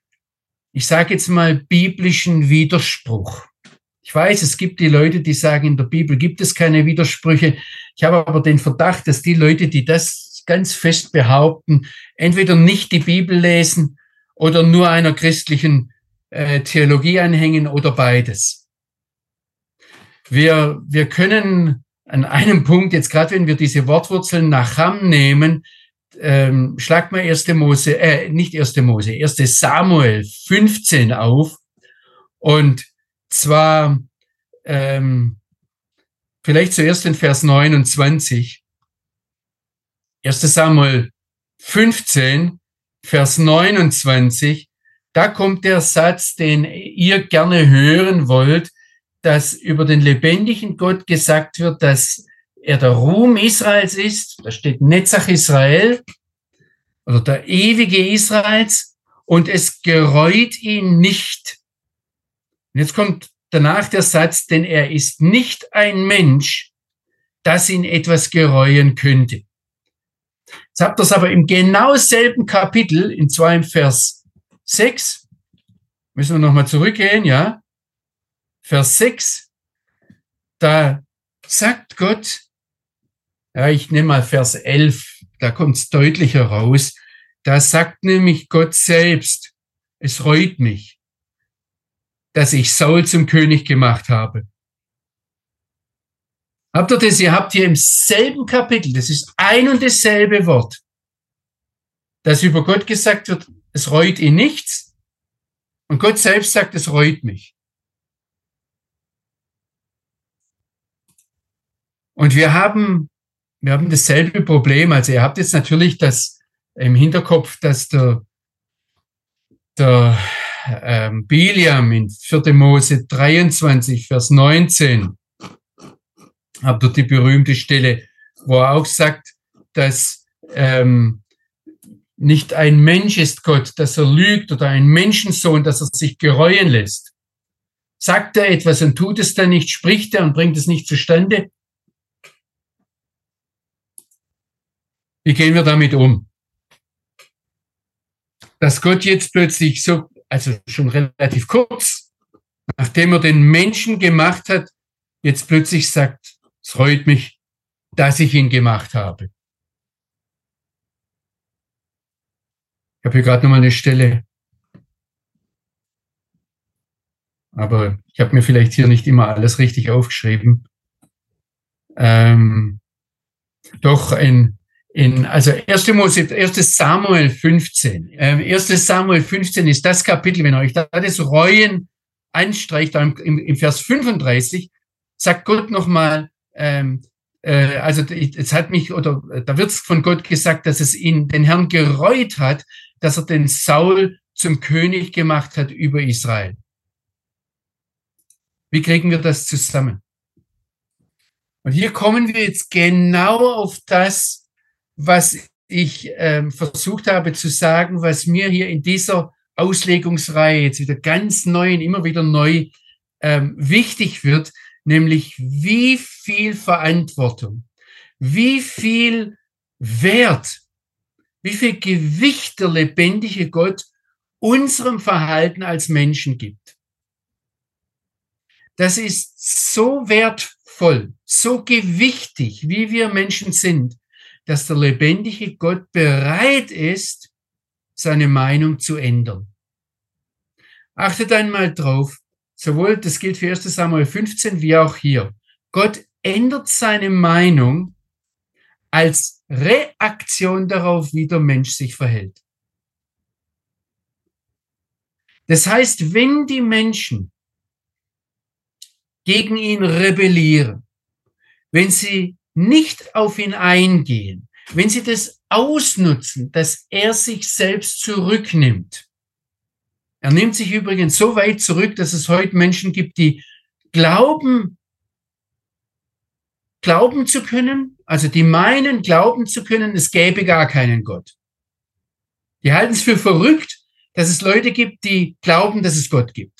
ich sage jetzt mal, biblischen Widerspruch. Ich weiß, es gibt die Leute, die sagen, in der Bibel gibt es keine Widersprüche. Ich habe aber den Verdacht, dass die Leute, die das ganz fest behaupten, entweder nicht die Bibel lesen oder nur einer christlichen äh, Theologie anhängen oder beides. Wir, wir können an einem Punkt, jetzt gerade wenn wir diese Wortwurzeln nach Ham nehmen, ähm, schlag mal erste Mose, äh, nicht erste Mose, erste Samuel 15 auf und zwar ähm, vielleicht zuerst in Vers 29. 1. Samuel 15, Vers 29. Da kommt der Satz, den ihr gerne hören wollt, dass über den lebendigen Gott gesagt wird, dass er der Ruhm Israels ist. Da steht Netzach Israel oder der ewige Israels und es gereut ihn nicht. Und jetzt kommt danach der Satz, denn er ist nicht ein Mensch, dass ihn etwas gereuen könnte. Jetzt habt ihr es aber im genau selben Kapitel, in 2 Vers 6, müssen wir nochmal zurückgehen, ja? Vers 6, da sagt Gott, ja, ich nehme mal Vers 11, da kommt es deutlicher raus, da sagt nämlich Gott selbst, es reut mich dass ich Saul zum König gemacht habe. Habt ihr das? Ihr habt hier im selben Kapitel, das ist ein und dasselbe Wort, dass über Gott gesagt wird, es reut ihn nichts. Und Gott selbst sagt, es reut mich. Und wir haben, wir haben dasselbe Problem. Also ihr habt jetzt natürlich das im Hinterkopf, dass der, der ähm, Biliam in 4. Mose 23, Vers 19, habt ihr die berühmte Stelle, wo er auch sagt, dass ähm, nicht ein Mensch ist Gott, dass er lügt oder ein Menschensohn, dass er sich gereuen lässt. Sagt er etwas und tut es dann nicht, spricht er und bringt es nicht zustande? Wie gehen wir damit um? Dass Gott jetzt plötzlich so also schon relativ kurz, nachdem er den Menschen gemacht hat, jetzt plötzlich sagt, es freut mich, dass ich ihn gemacht habe. Ich habe hier gerade nochmal eine Stelle, aber ich habe mir vielleicht hier nicht immer alles richtig aufgeschrieben. Ähm, doch ein in, also 1. Mose, 1. Samuel 15. Äh, 1. Samuel 15 ist das Kapitel, wenn euch da das Reuen anstreicht, im, im Vers 35, sagt Gott nochmal, ähm, äh, also es hat mich, oder da wird von Gott gesagt, dass es ihn, den Herrn gereut hat, dass er den Saul zum König gemacht hat über Israel. Wie kriegen wir das zusammen? Und hier kommen wir jetzt genau auf das, was ich ähm, versucht habe zu sagen, was mir hier in dieser Auslegungsreihe jetzt wieder ganz neu und immer wieder neu ähm, wichtig wird, nämlich wie viel Verantwortung, wie viel Wert, wie viel Gewicht der lebendige Gott unserem Verhalten als Menschen gibt. Das ist so wertvoll, so gewichtig, wie wir Menschen sind, dass der lebendige Gott bereit ist, seine Meinung zu ändern. Achtet einmal drauf, sowohl das gilt für 1 Samuel 15 wie auch hier. Gott ändert seine Meinung als Reaktion darauf, wie der Mensch sich verhält. Das heißt, wenn die Menschen gegen ihn rebellieren, wenn sie nicht auf ihn eingehen, wenn sie das ausnutzen, dass er sich selbst zurücknimmt. Er nimmt sich übrigens so weit zurück, dass es heute Menschen gibt, die glauben, glauben zu können, also die meinen, glauben zu können, es gäbe gar keinen Gott. Die halten es für verrückt, dass es Leute gibt, die glauben, dass es Gott gibt.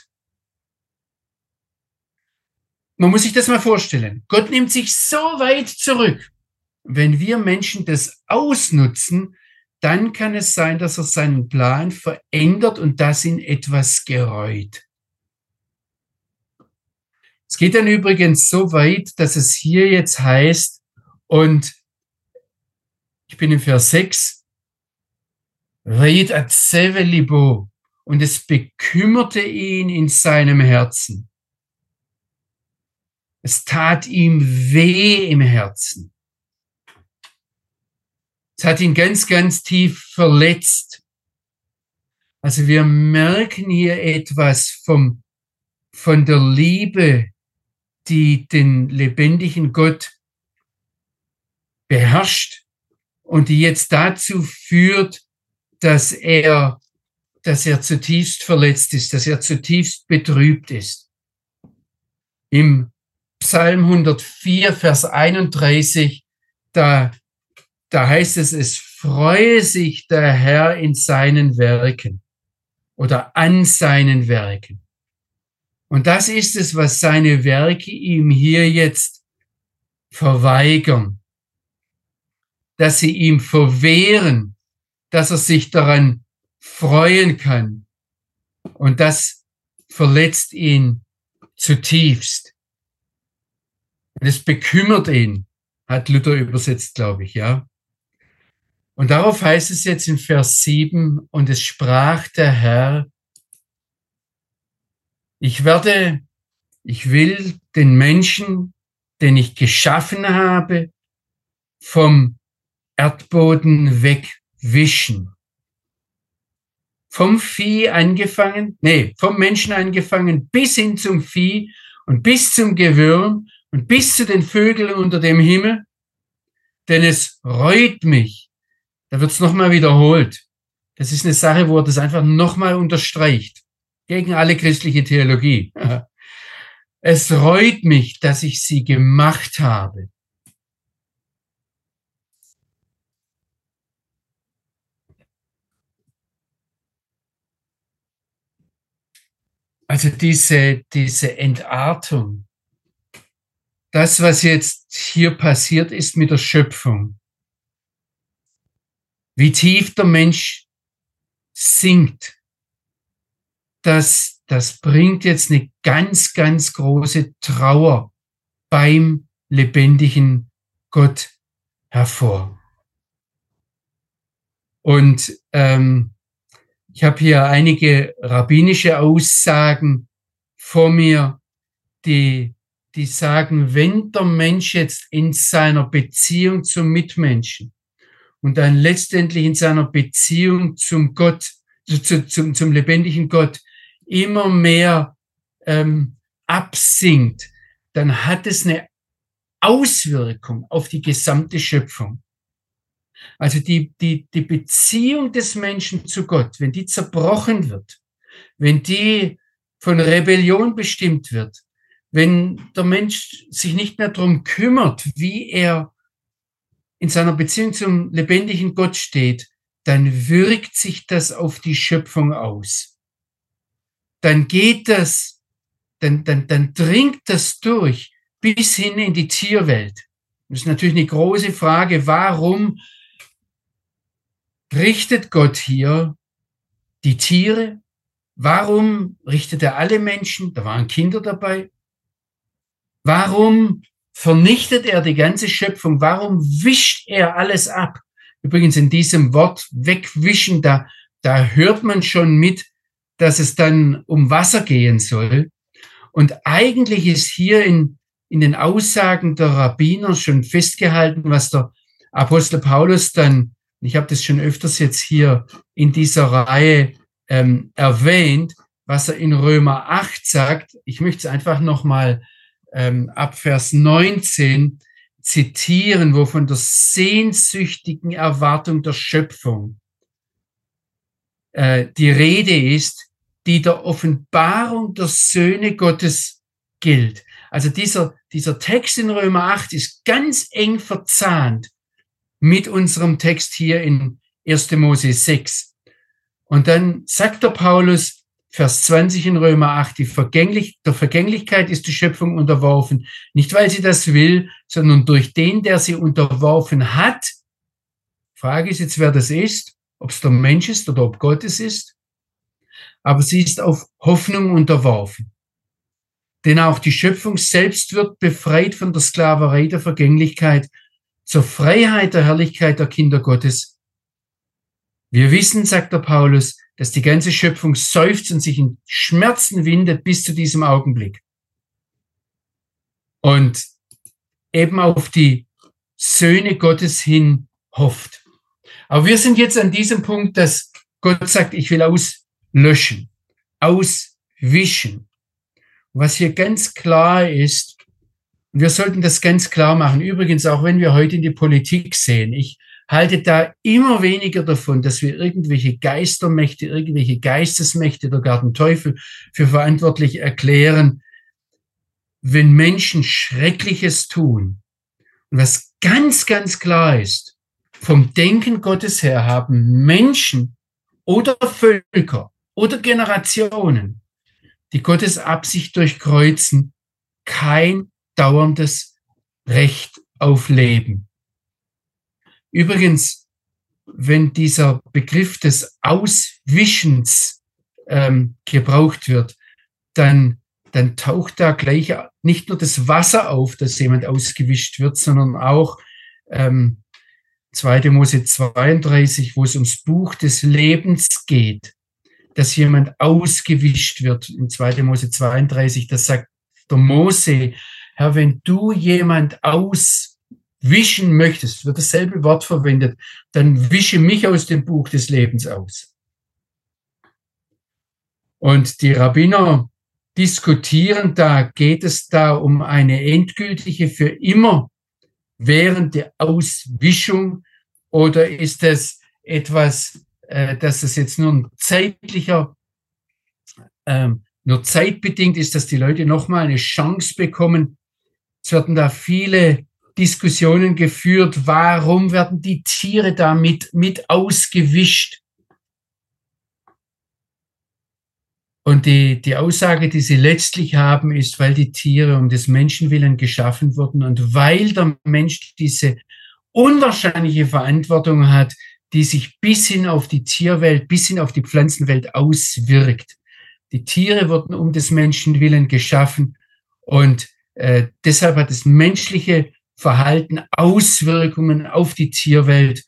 Man muss sich das mal vorstellen. Gott nimmt sich so weit zurück. Wenn wir Menschen das ausnutzen, dann kann es sein, dass er seinen Plan verändert und das in etwas gereut. Es geht dann übrigens so weit, dass es hier jetzt heißt, und ich bin im Vers 6, Reid libo, und es bekümmerte ihn in seinem Herzen. Es tat ihm weh im Herzen. Es hat ihn ganz, ganz tief verletzt. Also wir merken hier etwas vom, von der Liebe, die den lebendigen Gott beherrscht und die jetzt dazu führt, dass er, dass er zutiefst verletzt ist, dass er zutiefst betrübt ist. Im Psalm 104, Vers 31, da, da heißt es, es freue sich der Herr in seinen Werken oder an seinen Werken. Und das ist es, was seine Werke ihm hier jetzt verweigern, dass sie ihm verwehren, dass er sich daran freuen kann. Und das verletzt ihn zutiefst. Es bekümmert ihn, hat Luther übersetzt, glaube ich, ja. Und darauf heißt es jetzt in Vers 7, und es sprach der Herr, ich werde, ich will den Menschen, den ich geschaffen habe, vom Erdboden wegwischen. Vom Vieh angefangen, nee, vom Menschen angefangen bis hin zum Vieh und bis zum Gewürm und bis zu den Vögeln unter dem Himmel, denn es reut mich. Da wird es nochmal wiederholt. Das ist eine Sache, wo er das einfach nochmal unterstreicht. Gegen alle christliche Theologie. <laughs> Es reut mich, dass ich sie gemacht habe. Also diese, diese Entartung, das, was jetzt hier passiert ist mit der Schöpfung, wie tief der Mensch sinkt, das, das bringt jetzt eine ganz, ganz große Trauer beim lebendigen Gott hervor. Und ähm, ich habe hier einige rabbinische Aussagen vor mir, die die sagen, wenn der Mensch jetzt in seiner Beziehung zum Mitmenschen und dann letztendlich in seiner Beziehung zum Gott, zu, zum, zum lebendigen Gott immer mehr ähm, absinkt, dann hat es eine Auswirkung auf die gesamte Schöpfung. Also die, die, die Beziehung des Menschen zu Gott, wenn die zerbrochen wird, wenn die von Rebellion bestimmt wird, wenn der Mensch sich nicht mehr darum kümmert, wie er in seiner Beziehung zum lebendigen Gott steht, dann wirkt sich das auf die Schöpfung aus. Dann geht das, dann, dann, dann dringt das durch bis hin in die Tierwelt. Das ist natürlich eine große Frage, warum richtet Gott hier die Tiere? Warum richtet er alle Menschen? Da waren Kinder dabei. Warum vernichtet er die ganze Schöpfung? Warum wischt er alles ab? Übrigens in diesem Wort wegwischen, da, da hört man schon mit, dass es dann um Wasser gehen soll. Und eigentlich ist hier in, in den Aussagen der Rabbiner schon festgehalten, was der Apostel Paulus dann, ich habe das schon öfters jetzt hier in dieser Reihe ähm, erwähnt, was er in Römer 8 sagt. Ich möchte es einfach nochmal ähm, ab Vers 19 zitieren, wo von der sehnsüchtigen Erwartung der Schöpfung äh, die Rede ist, die der Offenbarung der Söhne Gottes gilt. Also dieser, dieser Text in Römer 8 ist ganz eng verzahnt mit unserem Text hier in 1. Mose 6. Und dann sagt der Paulus, Vers 20 in Römer 8, die Vergänglich, der Vergänglichkeit ist die Schöpfung unterworfen, nicht weil sie das will, sondern durch den, der sie unterworfen hat. Frage ist jetzt, wer das ist, ob es der Mensch ist oder ob Gott es ist. Aber sie ist auf Hoffnung unterworfen. Denn auch die Schöpfung selbst wird befreit von der Sklaverei der Vergänglichkeit zur Freiheit der Herrlichkeit der Kinder Gottes. Wir wissen, sagt der Paulus, dass die ganze Schöpfung seufzt und sich in Schmerzen windet bis zu diesem Augenblick. Und eben auf die Söhne Gottes hin hofft. Aber wir sind jetzt an diesem Punkt, dass Gott sagt, ich will auslöschen, auswischen. Was hier ganz klar ist, wir sollten das ganz klar machen. Übrigens, auch wenn wir heute in die Politik sehen, ich halte da immer weniger davon, dass wir irgendwelche Geistermächte, irgendwelche Geistesmächte oder gar den Teufel für verantwortlich erklären, wenn Menschen Schreckliches tun. Und was ganz, ganz klar ist, vom Denken Gottes her haben Menschen oder Völker oder Generationen, die Gottes Absicht durchkreuzen, kein dauerndes Recht auf Leben. Übrigens, wenn dieser Begriff des Auswischens ähm, gebraucht wird, dann, dann taucht da gleich nicht nur das Wasser auf, dass jemand ausgewischt wird, sondern auch ähm, 2. Mose 32, wo es ums Buch des Lebens geht, dass jemand ausgewischt wird. In 2. Mose 32, das sagt der Mose, Herr, wenn du jemand aus wischen möchtest, wird dasselbe Wort verwendet, dann wische mich aus dem Buch des Lebens aus. Und die Rabbiner diskutieren da, geht es da um eine endgültige für immer währende Auswischung oder ist es etwas, äh, dass es jetzt nur ein zeitlicher, ähm, nur zeitbedingt ist, dass die Leute nochmal eine Chance bekommen. Es werden da viele Diskussionen geführt, warum werden die Tiere damit mit ausgewischt? Und die, die Aussage, die sie letztlich haben, ist, weil die Tiere um des Menschenwillen geschaffen wurden und weil der Mensch diese unwahrscheinliche Verantwortung hat, die sich bis hin auf die Tierwelt, bis hin auf die Pflanzenwelt auswirkt. Die Tiere wurden um des Menschenwillen geschaffen und äh, deshalb hat das menschliche Verhalten, Auswirkungen auf die Tierwelt.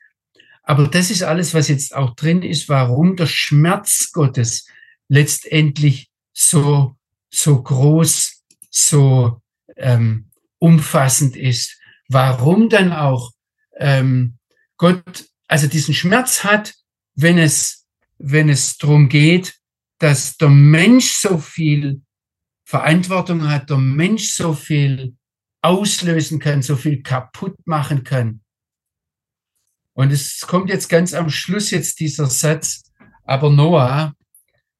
Aber das ist alles, was jetzt auch drin ist, warum der Schmerz Gottes letztendlich so, so groß, so ähm, umfassend ist. Warum dann auch ähm, Gott also diesen Schmerz hat, wenn es, wenn es darum geht, dass der Mensch so viel Verantwortung hat, der Mensch so viel auslösen kann, so viel kaputt machen kann. Und es kommt jetzt ganz am Schluss jetzt dieser Satz, aber Noah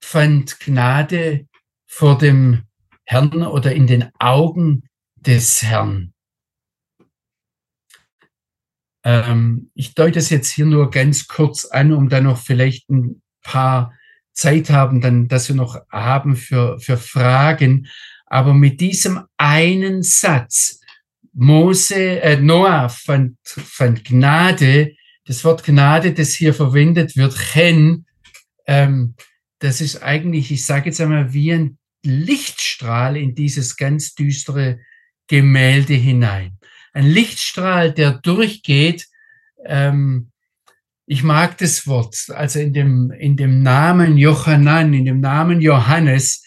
fand Gnade vor dem Herrn oder in den Augen des Herrn. Ähm, ich deute es jetzt hier nur ganz kurz an, um dann noch vielleicht ein paar Zeit haben, dann, dass wir noch haben für, für Fragen. Aber mit diesem einen Satz, Mose, äh, Noah fand, fand Gnade, das Wort Gnade, das hier verwendet wird, Chen, ähm, das ist eigentlich, ich sage jetzt einmal, wie ein Lichtstrahl in dieses ganz düstere Gemälde hinein. Ein Lichtstrahl, der durchgeht. Ähm, ich mag das Wort. Also in dem, in dem Namen Johannan, in dem Namen Johannes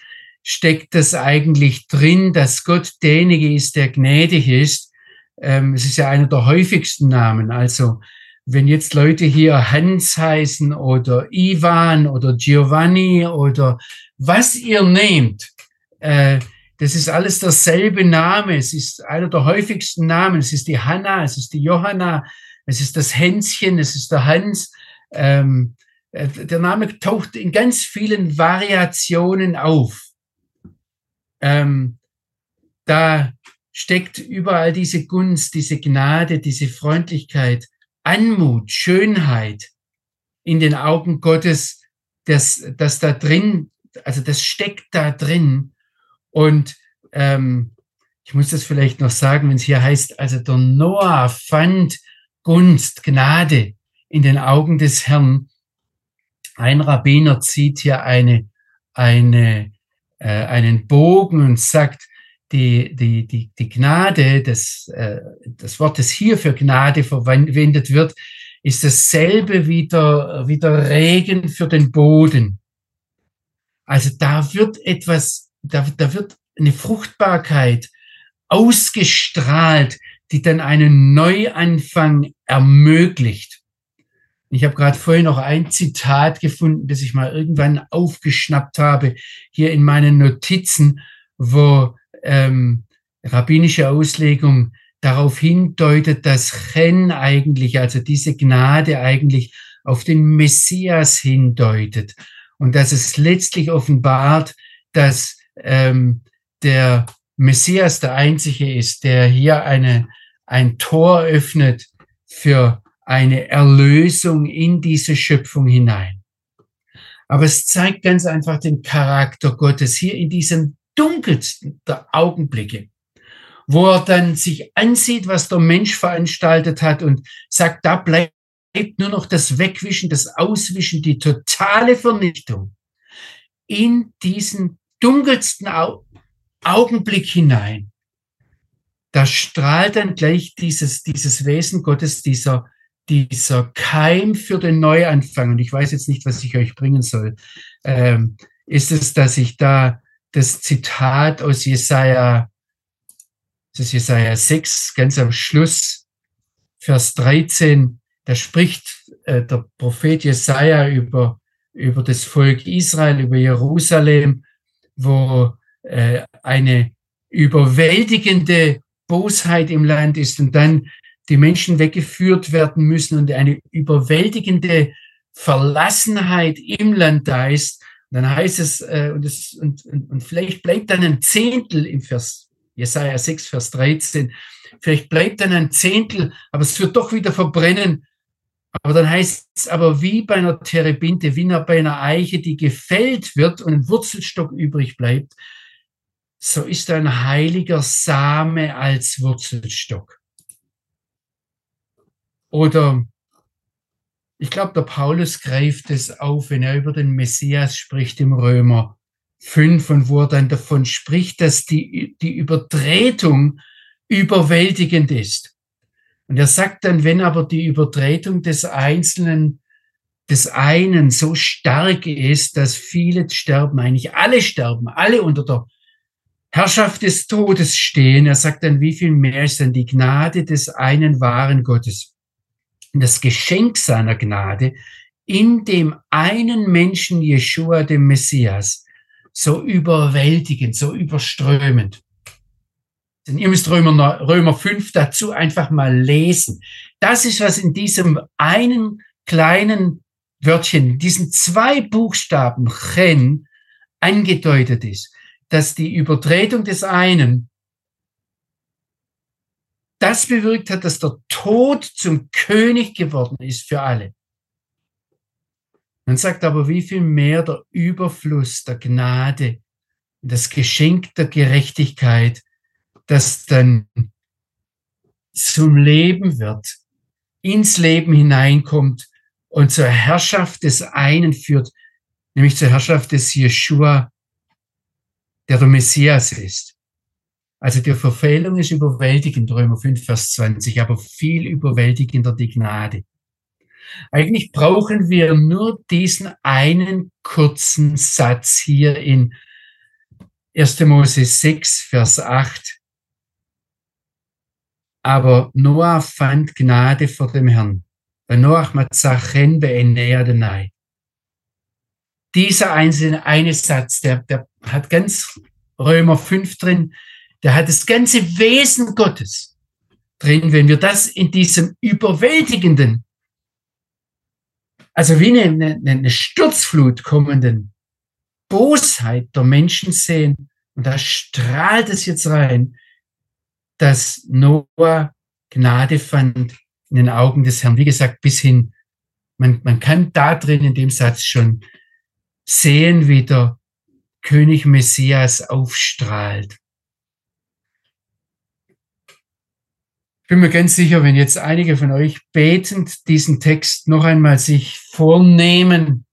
steckt das eigentlich drin, dass Gott derjenige ist, der gnädig ist. Ähm, es ist ja einer der häufigsten Namen. Also wenn jetzt Leute hier Hans heißen oder Ivan oder Giovanni oder was ihr nehmt, äh, das ist alles derselbe Name. Es ist einer der häufigsten Namen. Es ist die Hanna, es ist die Johanna, es ist das Hänschen, es ist der Hans. Ähm, äh, der Name taucht in ganz vielen Variationen auf. Ähm, da steckt überall diese Gunst, diese Gnade, diese Freundlichkeit. Anmut, Schönheit in den Augen Gottes, das, das da drin, also das steckt da drin. Und ähm, ich muss das vielleicht noch sagen, wenn es hier heißt, also der Noah fand Gunst, Gnade in den Augen des Herrn. Ein Rabbiner zieht hier eine, eine, äh, einen Bogen und sagt, die, die, die, die Gnade, das, äh, das Wort, das hier für Gnade verwendet wird, ist dasselbe wie der, wie der Regen für den Boden. Also da wird etwas, da, da wird eine Fruchtbarkeit ausgestrahlt, die dann einen Neuanfang ermöglicht. Ich habe gerade vorhin noch ein Zitat gefunden, das ich mal irgendwann aufgeschnappt habe, hier in meinen Notizen, wo ähm, rabbinische Auslegung darauf hindeutet, dass Chen eigentlich, also diese Gnade eigentlich auf den Messias hindeutet. Und dass es letztlich offenbart, dass ähm, der Messias der Einzige ist, der hier eine, ein Tor öffnet für eine Erlösung in diese Schöpfung hinein. Aber es zeigt ganz einfach den Charakter Gottes hier in diesem dunkelsten der Augenblicke, wo er dann sich ansieht, was der Mensch veranstaltet hat und sagt, da bleibt nur noch das Wegwischen, das Auswischen, die totale Vernichtung. In diesen dunkelsten Augenblick hinein, da strahlt dann gleich dieses, dieses Wesen Gottes, dieser, dieser Keim für den Neuanfang. Und ich weiß jetzt nicht, was ich euch bringen soll. Ähm, ist es, dass ich da das Zitat aus Jesaja, das ist Jesaja 6, ganz am Schluss, Vers 13, da spricht äh, der Prophet Jesaja über, über das Volk Israel, über Jerusalem, wo äh, eine überwältigende Bosheit im Land ist und dann die Menschen weggeführt werden müssen und eine überwältigende Verlassenheit im Land da ist, dann heißt es, äh, und, es und, und, und vielleicht bleibt dann ein Zehntel im Vers, Jesaja 6, Vers 13, vielleicht bleibt dann ein Zehntel, aber es wird doch wieder verbrennen. Aber dann heißt es aber wie bei einer Terebinte, wie bei einer Eiche, die gefällt wird und ein Wurzelstock übrig bleibt, so ist ein heiliger Same als Wurzelstock. Oder ich glaube, der Paulus greift es auf, wenn er über den Messias spricht im Römer 5 und wo er dann davon spricht, dass die, die Übertretung überwältigend ist. Und er sagt dann, wenn aber die Übertretung des Einzelnen, des einen so stark ist, dass viele sterben, eigentlich alle sterben, alle unter der Herrschaft des Todes stehen, er sagt dann, wie viel mehr ist denn die Gnade des einen wahren Gottes? Das Geschenk seiner Gnade in dem einen Menschen Jeshua, dem Messias, so überwältigend, so überströmend. Denn ihr müsst Römer, Römer 5 dazu einfach mal lesen. Das ist, was in diesem einen kleinen Wörtchen, diesen zwei Buchstaben Chen angedeutet ist, dass die Übertretung des einen das bewirkt hat, dass der Tod zum König geworden ist für alle. Man sagt aber, wie viel mehr der Überfluss der Gnade, das Geschenk der Gerechtigkeit, das dann zum Leben wird, ins Leben hineinkommt und zur Herrschaft des einen führt, nämlich zur Herrschaft des Jeshua, der der Messias ist. Also die Verfehlung ist überwältigend, Römer 5, Vers 20, aber viel überwältigender die Gnade. Eigentlich brauchen wir nur diesen einen kurzen Satz hier in 1. Mose 6, Vers 8. Aber Noah fand Gnade vor dem Herrn. Noach Matzachen Adonai. Dieser einzelne eine Satz, der, der hat ganz Römer 5 drin, der hat das ganze Wesen Gottes drin, wenn wir das in diesem überwältigenden, also wie eine, eine, Sturzflut kommenden Bosheit der Menschen sehen, und da strahlt es jetzt rein, dass Noah Gnade fand in den Augen des Herrn. Wie gesagt, bis hin, man, man kann da drin in dem Satz schon sehen, wie der König Messias aufstrahlt. Bin mir ganz sicher, wenn jetzt einige von euch betend diesen Text noch einmal sich vornehmen,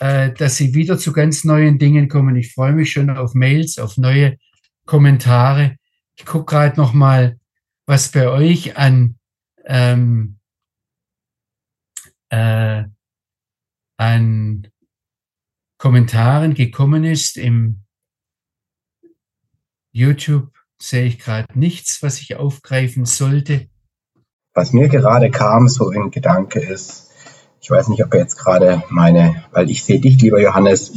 äh, dass sie wieder zu ganz neuen Dingen kommen. Ich freue mich schon auf Mails, auf neue Kommentare. Ich gucke gerade noch mal, was bei euch an ähm, äh, an Kommentaren gekommen ist im YouTube sehe ich gerade nichts, was ich aufgreifen sollte. Was mir gerade kam, so in Gedanke ist, ich weiß nicht, ob ihr jetzt gerade meine, weil ich sehe dich, lieber Johannes,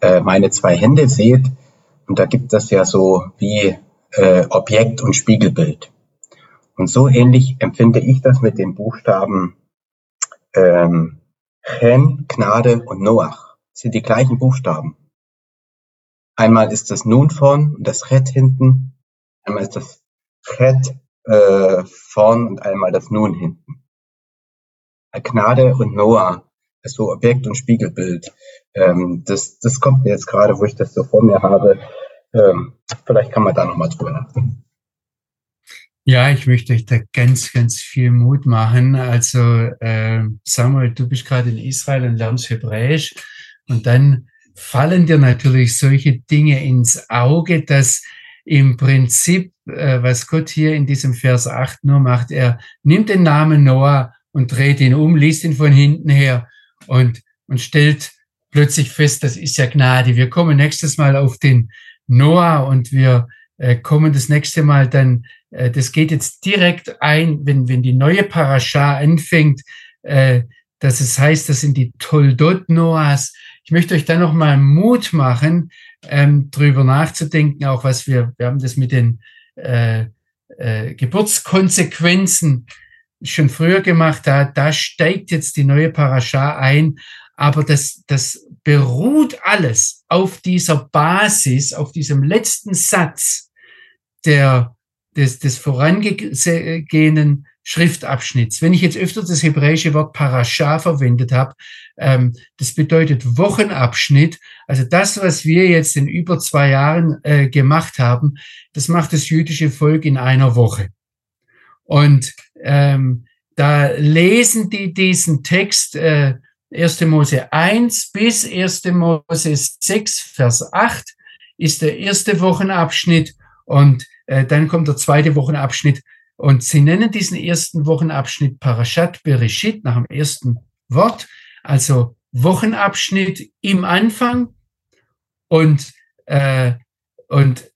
äh, meine zwei Hände seht. Und da gibt es ja so wie äh, Objekt und Spiegelbild. Und so ähnlich empfinde ich das mit den Buchstaben ähm, Chen, Gnade und Noach. Das sind die gleichen Buchstaben. Einmal ist das Nun vorn und das Red hinten Einmal ist das Chet äh, vorn und einmal das Nun hinten. Gnade und Noah ist so Objekt und Spiegelbild. Ähm, das, das kommt mir jetzt gerade, wo ich das so vor mir habe. Ähm, vielleicht kann man da nochmal drüber nachdenken. Ja, ich möchte euch da ganz, ganz viel Mut machen. Also äh, Samuel, du bist gerade in Israel und lernst Hebräisch und dann fallen dir natürlich solche Dinge ins Auge, dass im Prinzip, äh, was Gott hier in diesem Vers 8 nur macht, er nimmt den Namen Noah und dreht ihn um, liest ihn von hinten her und, und stellt plötzlich fest, das ist ja Gnade. Wir kommen nächstes Mal auf den Noah und wir äh, kommen das nächste Mal dann, äh, das geht jetzt direkt ein, wenn, wenn die neue Parascha anfängt, äh, dass es heißt, das sind die Toldot Noahs. Ich möchte euch da nochmal Mut machen, ähm, drüber nachzudenken, auch was wir, wir haben das mit den äh, äh, Geburtskonsequenzen schon früher gemacht, da, da steigt jetzt die neue Parascha ein, aber das, das beruht alles auf dieser Basis, auf diesem letzten Satz der, des, des vorangehenden Schriftabschnitts. Wenn ich jetzt öfter das hebräische Wort Parascha verwendet habe, ähm, das bedeutet Wochenabschnitt. Also das, was wir jetzt in über zwei Jahren äh, gemacht haben, das macht das jüdische Volk in einer Woche. Und ähm, da lesen die diesen Text äh, 1. Mose 1 bis 1. Mose 6, Vers 8 ist der erste Wochenabschnitt und äh, dann kommt der zweite Wochenabschnitt und sie nennen diesen ersten Wochenabschnitt Parashat Bereshit nach dem ersten Wort, also Wochenabschnitt im Anfang und, äh, und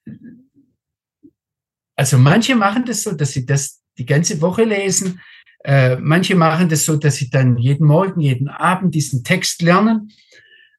also manche machen das so, dass sie das die ganze Woche lesen. Äh, manche machen das so, dass sie dann jeden Morgen, jeden Abend diesen Text lernen.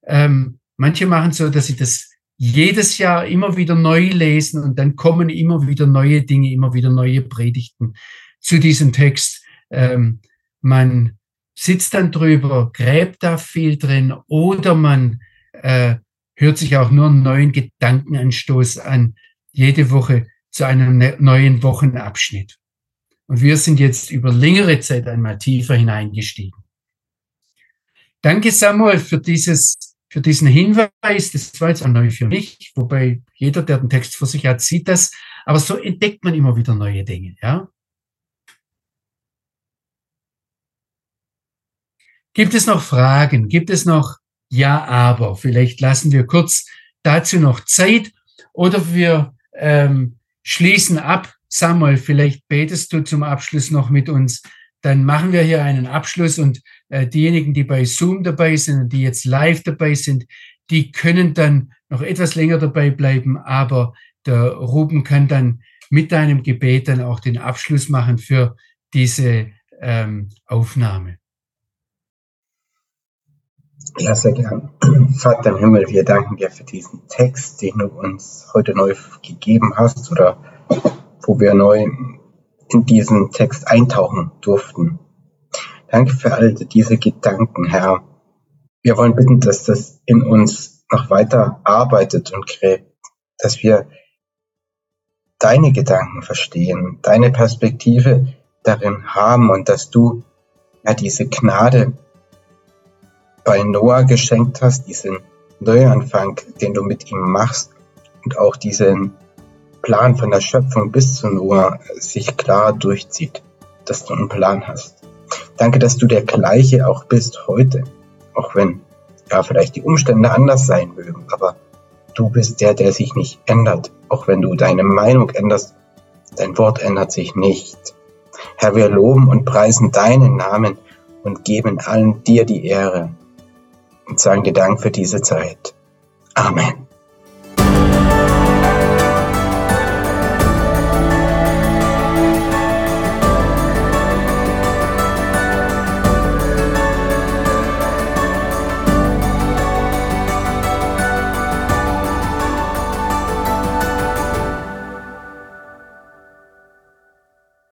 Ähm, manche machen so, dass sie das jedes Jahr immer wieder neu lesen und dann kommen immer wieder neue Dinge, immer wieder neue Predigten zu diesem Text. Ähm, man sitzt dann drüber, gräbt da viel drin oder man äh, hört sich auch nur einen neuen Gedankenanstoß an, jede Woche zu einem ne-, neuen Wochenabschnitt. Und wir sind jetzt über längere Zeit einmal tiefer hineingestiegen. Danke Samuel für dieses, für diesen Hinweis. Das war jetzt auch neu für mich, wobei jeder, der den Text vor sich hat, sieht das. Aber so entdeckt man immer wieder neue Dinge, ja. Gibt es noch Fragen? Gibt es noch Ja, aber? Vielleicht lassen wir kurz dazu noch Zeit oder wir ähm, schließen ab. Samuel, vielleicht betest du zum Abschluss noch mit uns. Dann machen wir hier einen Abschluss und äh, diejenigen, die bei Zoom dabei sind und die jetzt live dabei sind, die können dann noch etwas länger dabei bleiben, aber der Ruben kann dann mit deinem Gebet dann auch den Abschluss machen für diese ähm, Aufnahme. Ja, sehr gern. Vater im Himmel, wir danken dir für diesen Text, den du uns heute neu gegeben hast oder wo wir neu in diesen Text eintauchen durften. Danke für all diese Gedanken, Herr. Wir wollen bitten, dass das in uns noch weiter arbeitet und gräbt, dass wir deine Gedanken verstehen, deine Perspektive darin haben und dass du ja diese Gnade bei Noah geschenkt hast, diesen Neuanfang, den du mit ihm machst und auch diesen Plan von der Schöpfung bis zu Noah sich klar durchzieht, dass du einen Plan hast. Danke, dass du der gleiche auch bist heute, auch wenn ja vielleicht die Umstände anders sein mögen, aber du bist der, der sich nicht ändert, auch wenn du deine Meinung änderst, dein Wort ändert sich nicht. Herr, wir loben und preisen deinen Namen und geben allen dir die Ehre und sagen dir Dank für diese Zeit. Amen.